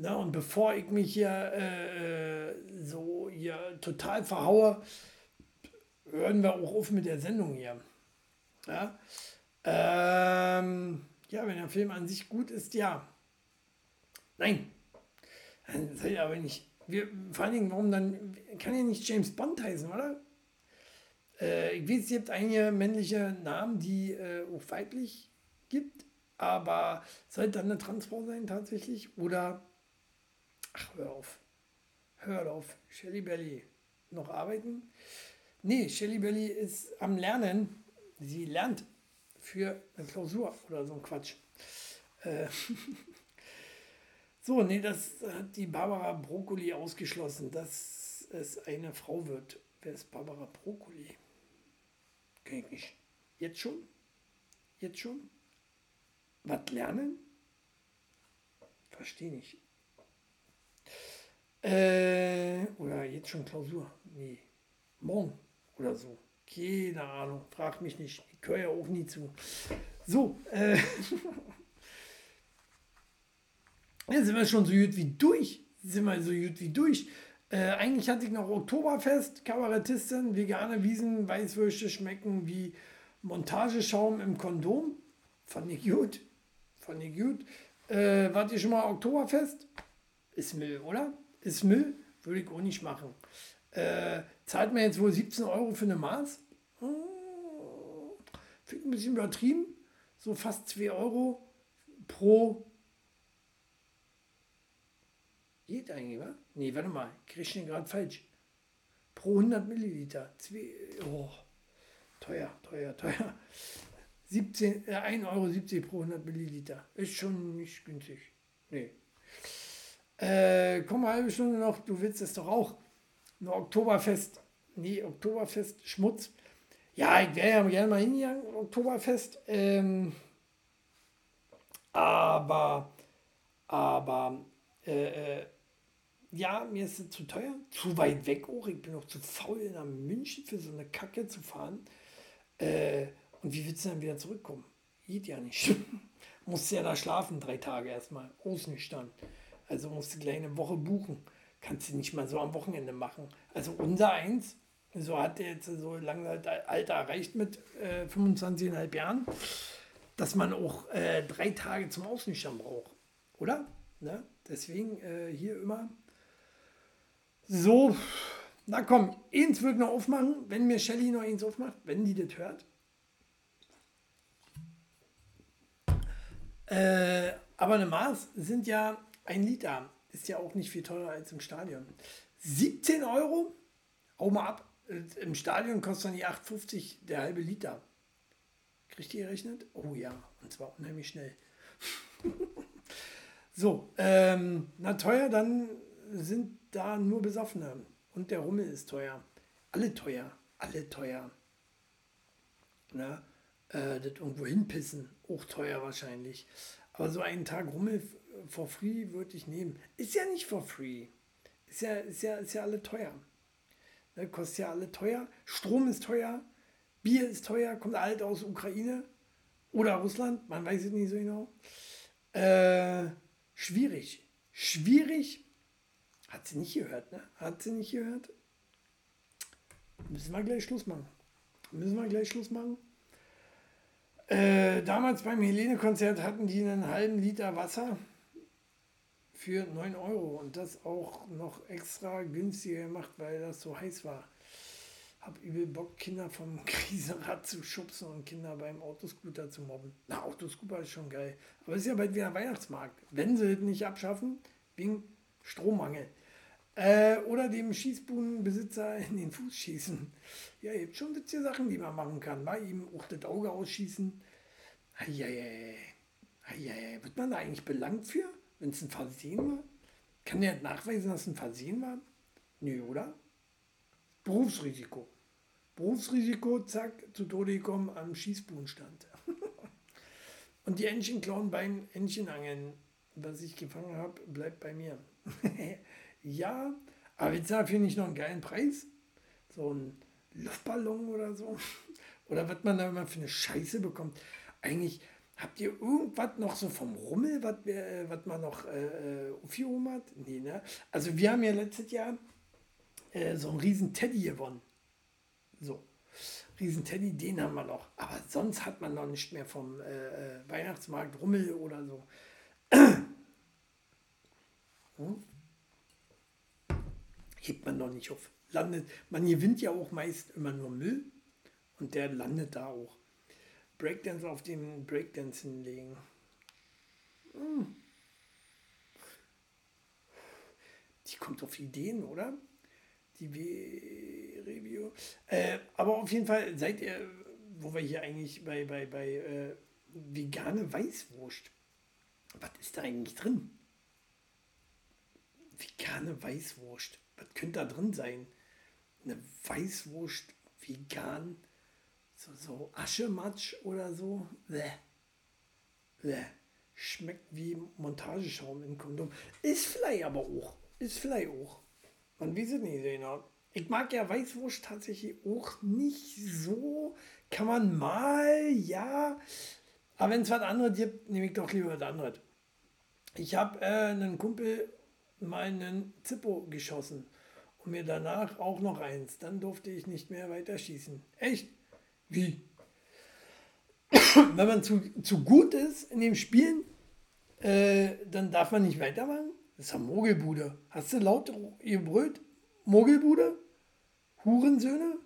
Na, und bevor ich mich hier äh, so hier total verhaue, hören wir auch auf mit der Sendung hier. Ja, ähm, ja wenn der Film an sich gut ist, ja. Nein. Dann soll ja aber nicht. Wir, vor allen Dingen, warum dann. Kann ja nicht James Bond heißen, oder? Äh, ich weiß, es gibt einige männliche Namen, die äh, auch weiblich gibt, aber soll dann eine Transfrau sein tatsächlich? Oder Ach, hör auf. Hör auf. Shelly Belly. Noch arbeiten? Nee, Shelly Belly ist am Lernen. Sie lernt für eine Klausur oder so ein Quatsch. Äh (laughs) so, nee, das hat die Barbara Brokkoli ausgeschlossen, dass es eine Frau wird. Wer ist Barbara Brokkoli? Kenn ich nicht. Jetzt schon? Jetzt schon? Was lernen? Verstehe nicht. Äh, oder jetzt schon Klausur. Nee, morgen oder so. Keine Ahnung, frag mich nicht. Ich höre ja auch nie zu. So, äh, (laughs) jetzt sind wir schon so gut wie durch. Sind wir so gut wie durch. Äh, eigentlich hatte ich noch Oktoberfest, Kabarettistin, vegane Wiesen, Weißwürste schmecken wie Montageschaum im Kondom. Fand ich gut. Fand ich gut. Äh, wart ihr schon mal Oktoberfest? Ist Müll, oder? Ist Müll? Würde ich auch nicht machen. Äh, zahlt man jetzt wohl 17 Euro für eine Maß? Hm, Finde ein bisschen übertrieben. So fast 2 Euro pro. Geht eigentlich, wa? Nee, warte mal. Krieg ich den gerade falsch. Pro 100 Milliliter. Zwei, oh, teuer, teuer, teuer. 17, äh, 1,70 Euro pro 100 Milliliter. Ist schon nicht günstig. Nee. Äh, komm, eine halbe Stunde noch. Du willst es doch auch. Nur Oktoberfest. Nee, Oktoberfest, Schmutz. Ja, ich wäre ja gerne mal hingegangen, Oktoberfest. Ähm, aber, aber, äh, äh, ja, mir ist es zu teuer, zu weit weg auch. Ich bin auch zu faul, nach München für so eine Kacke zu fahren. Äh, und wie willst du dann wieder zurückkommen? Geht ja nicht. (laughs) musst ja da schlafen, drei Tage erstmal, ausnüchtern. Also musst du gleich eine Woche buchen. Kannst du nicht mal so am Wochenende machen. Also unser eins, so hat er jetzt so lange Alter erreicht mit äh, 25,5 Jahren, dass man auch äh, drei Tage zum Ausnüchtern braucht. Oder? Ne? Deswegen äh, hier immer so. Na komm, eins wird noch aufmachen, wenn mir Shelly noch eins aufmacht, wenn die das hört. Äh, aber eine Maß sind ja ein Liter. Ist ja auch nicht viel teurer als im Stadion. 17 Euro? Hau mal ab. Im Stadion kostet dann die 8,50 der halbe Liter. Kriegt ihr gerechnet? Oh ja, und zwar unheimlich schnell. (laughs) so, ähm, na teuer, dann sind da nur Besoffene. Und der Rummel ist teuer. Alle teuer. Alle teuer. Na, äh, das irgendwo hinpissen, auch teuer wahrscheinlich. Aber so einen Tag Rummel for free würde ich nehmen. Ist ja nicht for free. Ist ja, ist ja, ist ja alle teuer. Ne, kostet ja alle teuer. Strom ist teuer. Bier ist teuer. Kommt alt aus Ukraine oder Russland. Man weiß es nicht so genau. Äh, schwierig. Schwierig. Hat sie nicht gehört, ne? Hat sie nicht gehört? Müssen wir gleich Schluss machen. Müssen wir gleich Schluss machen. Äh, damals beim Helene-Konzert hatten die einen halben Liter Wasser für 9 Euro und das auch noch extra günstiger gemacht, weil das so heiß war. Hab übel Bock, Kinder vom (laughs) Krisenrad zu schubsen und Kinder beim Autoscooter zu mobben. Na, Autoscooter ist schon geil. Aber es ist ja bald wieder Weihnachtsmarkt. Wenn sie es nicht abschaffen, wegen Strommangel. Äh, oder dem Schießbudenbesitzer in den Fuß schießen. Ja, ihr habt schon witzige Sachen, die man machen kann. Mal ihm auch das Auge ausschießen. Eieiei. Eieiei. Wird man da eigentlich belangt für, wenn es ein Versehen war? Kann der nachweisen, dass es ein Versehen war? Nö, oder? Berufsrisiko. Berufsrisiko, zack, zu Tode gekommen am Schießbudenstand. (laughs) Und die Entchen klauen beim Entchenangeln. Was ich gefangen habe, bleibt bei mir. (laughs) ja, aber jetzt dafür nicht noch einen geilen Preis? So ein Luftballon oder so? (laughs) Oder was man da immer für eine Scheiße bekommt. Eigentlich habt ihr irgendwas noch so vom Rummel, was, äh, man noch äh, aufgehoben hat? Nee, ne? Also wir haben ja letztes Jahr äh, so einen riesen Teddy gewonnen. So. Riesen Teddy, den haben wir noch. Aber sonst hat man noch nicht mehr vom äh, äh Weihnachtsmarkt Rummel oder so. (clears throat) hm? hebt man noch nicht auf. Landet, man gewinnt ja auch meist immer nur Müll und der landet da auch. Breakdance auf dem Breakdance hinlegen. Hm. Die kommt auf Ideen, oder? Die w Review. Äh, aber auf jeden Fall seid ihr, wo wir hier eigentlich bei, bei, bei äh, vegane Weißwurst. Was ist da eigentlich drin? Vegane Weißwurst was könnte da drin sein? Eine Weißwurst vegan, so, so Aschematsch oder so. Bäh. Bäh. Schmeckt wie Montageschaum im Kondom. Ist vielleicht aber auch. Ist vielleicht auch. Man weiß es nicht genau. Ich mag ja Weißwurst tatsächlich auch nicht so. Kann man mal, ja. Aber wenn es was anderes gibt, nehme ich doch lieber was anderes. Ich habe äh, einen Kumpel meinen Zippo geschossen und mir danach auch noch eins. Dann durfte ich nicht mehr weiter schießen. Echt? Wie? Wenn man zu, zu gut ist in dem Spielen, äh, dann darf man nicht weitermachen? Das ist ja Mogelbude. Hast du laut gebrüllt? Mogelbude? Hurensöhne?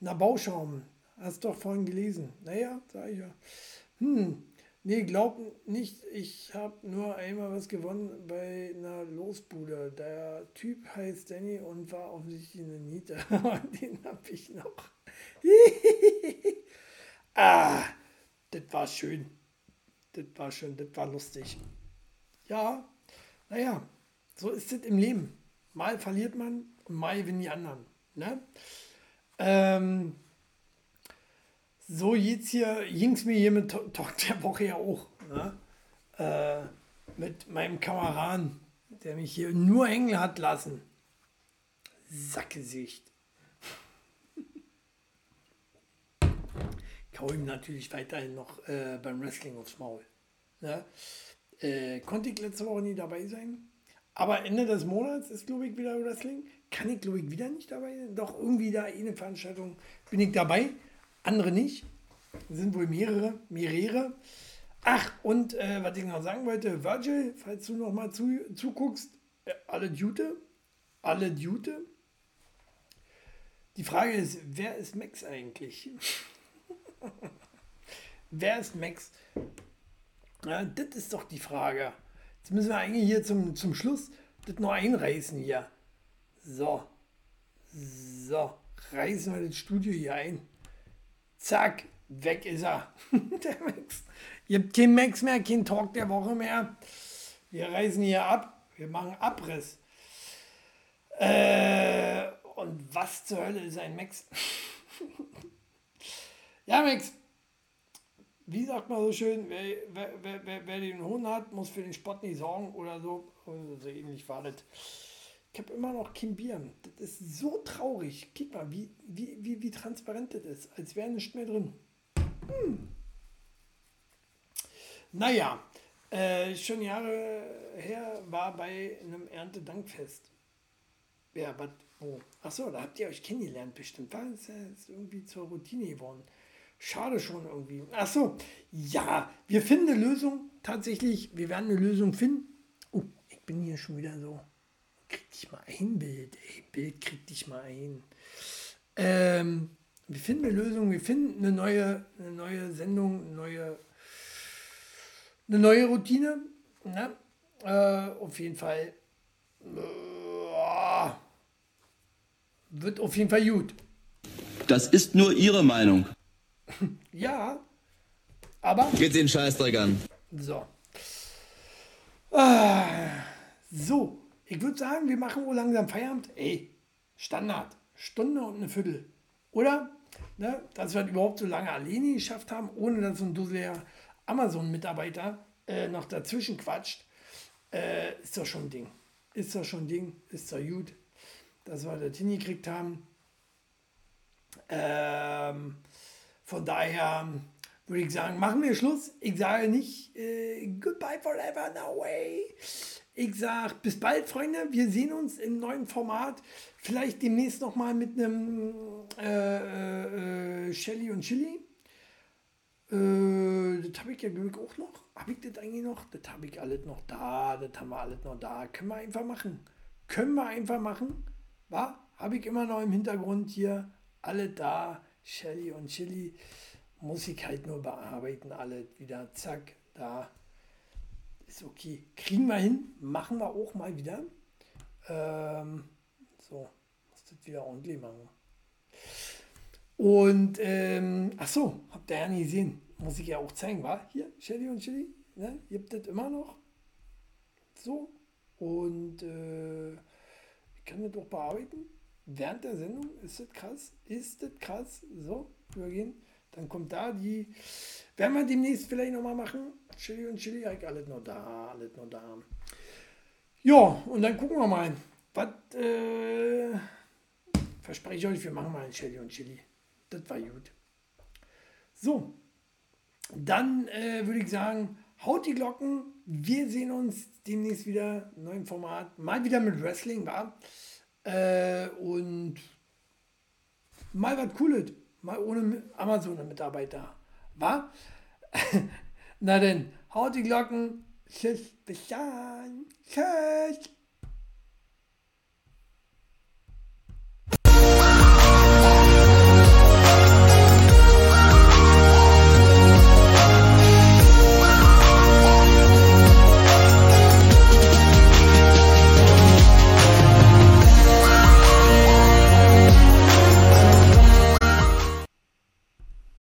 Na, Bauschaum. Hast doch vorhin gelesen. Naja, sag ich ja. Hm, nee, glaub nicht. Ich habe nur einmal was gewonnen bei einer Losbude. Der Typ heißt Danny und war offensichtlich eine Niete. (laughs) Den habe ich noch. (laughs) ah, das war schön. Das war schön, das war lustig. Ja, naja, so ist es im Leben. Mal verliert man und mal gewinnen die anderen. Ne? Ähm, so jetzt hier, ging es mir hier mit Talk der Woche ja auch. Ne? Äh, mit meinem Kameraden, der mich hier nur hängen hat lassen. Sackgesicht. Kau ihm natürlich weiterhin noch äh, beim Wrestling aufs Maul. Ne? Äh, konnte ich letzte Woche nie dabei sein. Aber Ende des Monats ist, glaube ich, wieder Wrestling. Kann ich, glaube ich, wieder nicht dabei sein. Doch irgendwie da eine Veranstaltung bin ich dabei andere nicht. sind wohl mehrere, mehrere. Ach, und äh, was ich noch sagen wollte, Virgil, falls du noch mal zu, zuguckst, äh, alle Dute, alle Dute. Die Frage ist, wer ist Max eigentlich? (laughs) wer ist Max? Ja, das ist doch die Frage. Jetzt müssen wir eigentlich hier zum, zum Schluss das noch einreißen hier. So. So. Reißen wir das Studio hier ein. Zack, weg ist er. (laughs) der Max. Ihr habt keinen Max mehr, kein Talk der Woche mehr. Wir reisen hier ab. Wir machen Abriss. Äh, und was zur Hölle ist ein Max? (laughs) ja, Max. Wie sagt man so schön, wer, wer, wer, wer den Hund hat, muss für den Spott nicht sorgen oder so. So ähnlich war das. Ich habe immer noch kein Bier. Das ist so traurig. Guck mal, wie, wie, wie, wie transparent das ist, als wäre nicht mehr drin. Hm. Naja, äh, schon Jahre her war bei einem Erntedankfest. Ja, was? Wo? Achso, da habt ihr euch kennengelernt bestimmt. War es ist irgendwie zur Routine geworden. Schade schon irgendwie. Achso, ja, wir finden eine Lösung. Tatsächlich, wir werden eine Lösung finden. Oh, ich bin hier schon wieder so krieg dich mal ein, Bild. Ey, Bild, krieg dich mal ein. Ähm, wir finden eine Lösung, wir finden eine neue, eine neue Sendung, eine neue, eine neue Routine. Ne? Äh, auf jeden Fall. Äh, wird auf jeden Fall gut. Das ist nur Ihre Meinung. Ja, aber. Geht den Scheißdreck an. So. Ah, so, ich würde sagen, wir machen wohl langsam Feierabend. Ey, Standard. Stunde und eine Viertel. Oder? Ne, dass wir überhaupt so lange alleine geschafft haben, ohne dass so ein dusseliger Amazon-Mitarbeiter äh, noch dazwischen quatscht, äh, ist doch schon ein Ding. Ist doch schon ein Ding. Ist doch gut, dass wir das hingekriegt haben. Ähm, von daher würde ich sagen, machen wir Schluss. Ich sage nicht äh, goodbye forever, no way. Ich sage bis bald, Freunde. Wir sehen uns im neuen Format. Vielleicht demnächst nochmal mit einem äh, äh, Shelly und Chili. Äh, das habe ich ja Glück auch noch. Habe ich das eigentlich noch? Das habe ich alles noch da. Das haben wir alles noch da. Können wir einfach machen. Können wir einfach machen. War? Habe ich immer noch im Hintergrund hier. Alle da. Shelly und Chili. Muss ich halt nur bearbeiten. Alle wieder. Zack. Da ist okay. Kriegen wir hin, machen wir auch mal wieder. Ähm, so, muss das wieder ordentlich machen. Und, ähm, ach so, habt ihr ja nie gesehen. Muss ich ja auch zeigen, war Hier, Shelly und Shelly, ne? Habt das immer noch. So. Und äh, ich kann das auch bearbeiten. Während der Sendung ist das krass. Ist das krass. So, übergehen. Dann kommt da die. Werden wir demnächst vielleicht nochmal machen. Chili und Chili, alles noch da, alles noch da. Ja, und dann gucken wir mal, was, äh, Verspreche ich euch, wir machen mal ein Shelly und Chili. Das war gut. So, dann äh, würde ich sagen, haut die Glocken. Wir sehen uns demnächst wieder neuen Format. Mal wieder mit Wrestling, war. Äh, und mal was Cooles. Mal ohne Amazon-Mitarbeiter. War? (laughs) Na denn, haut die Glocken. Tschüss, bis dann. Tschüss.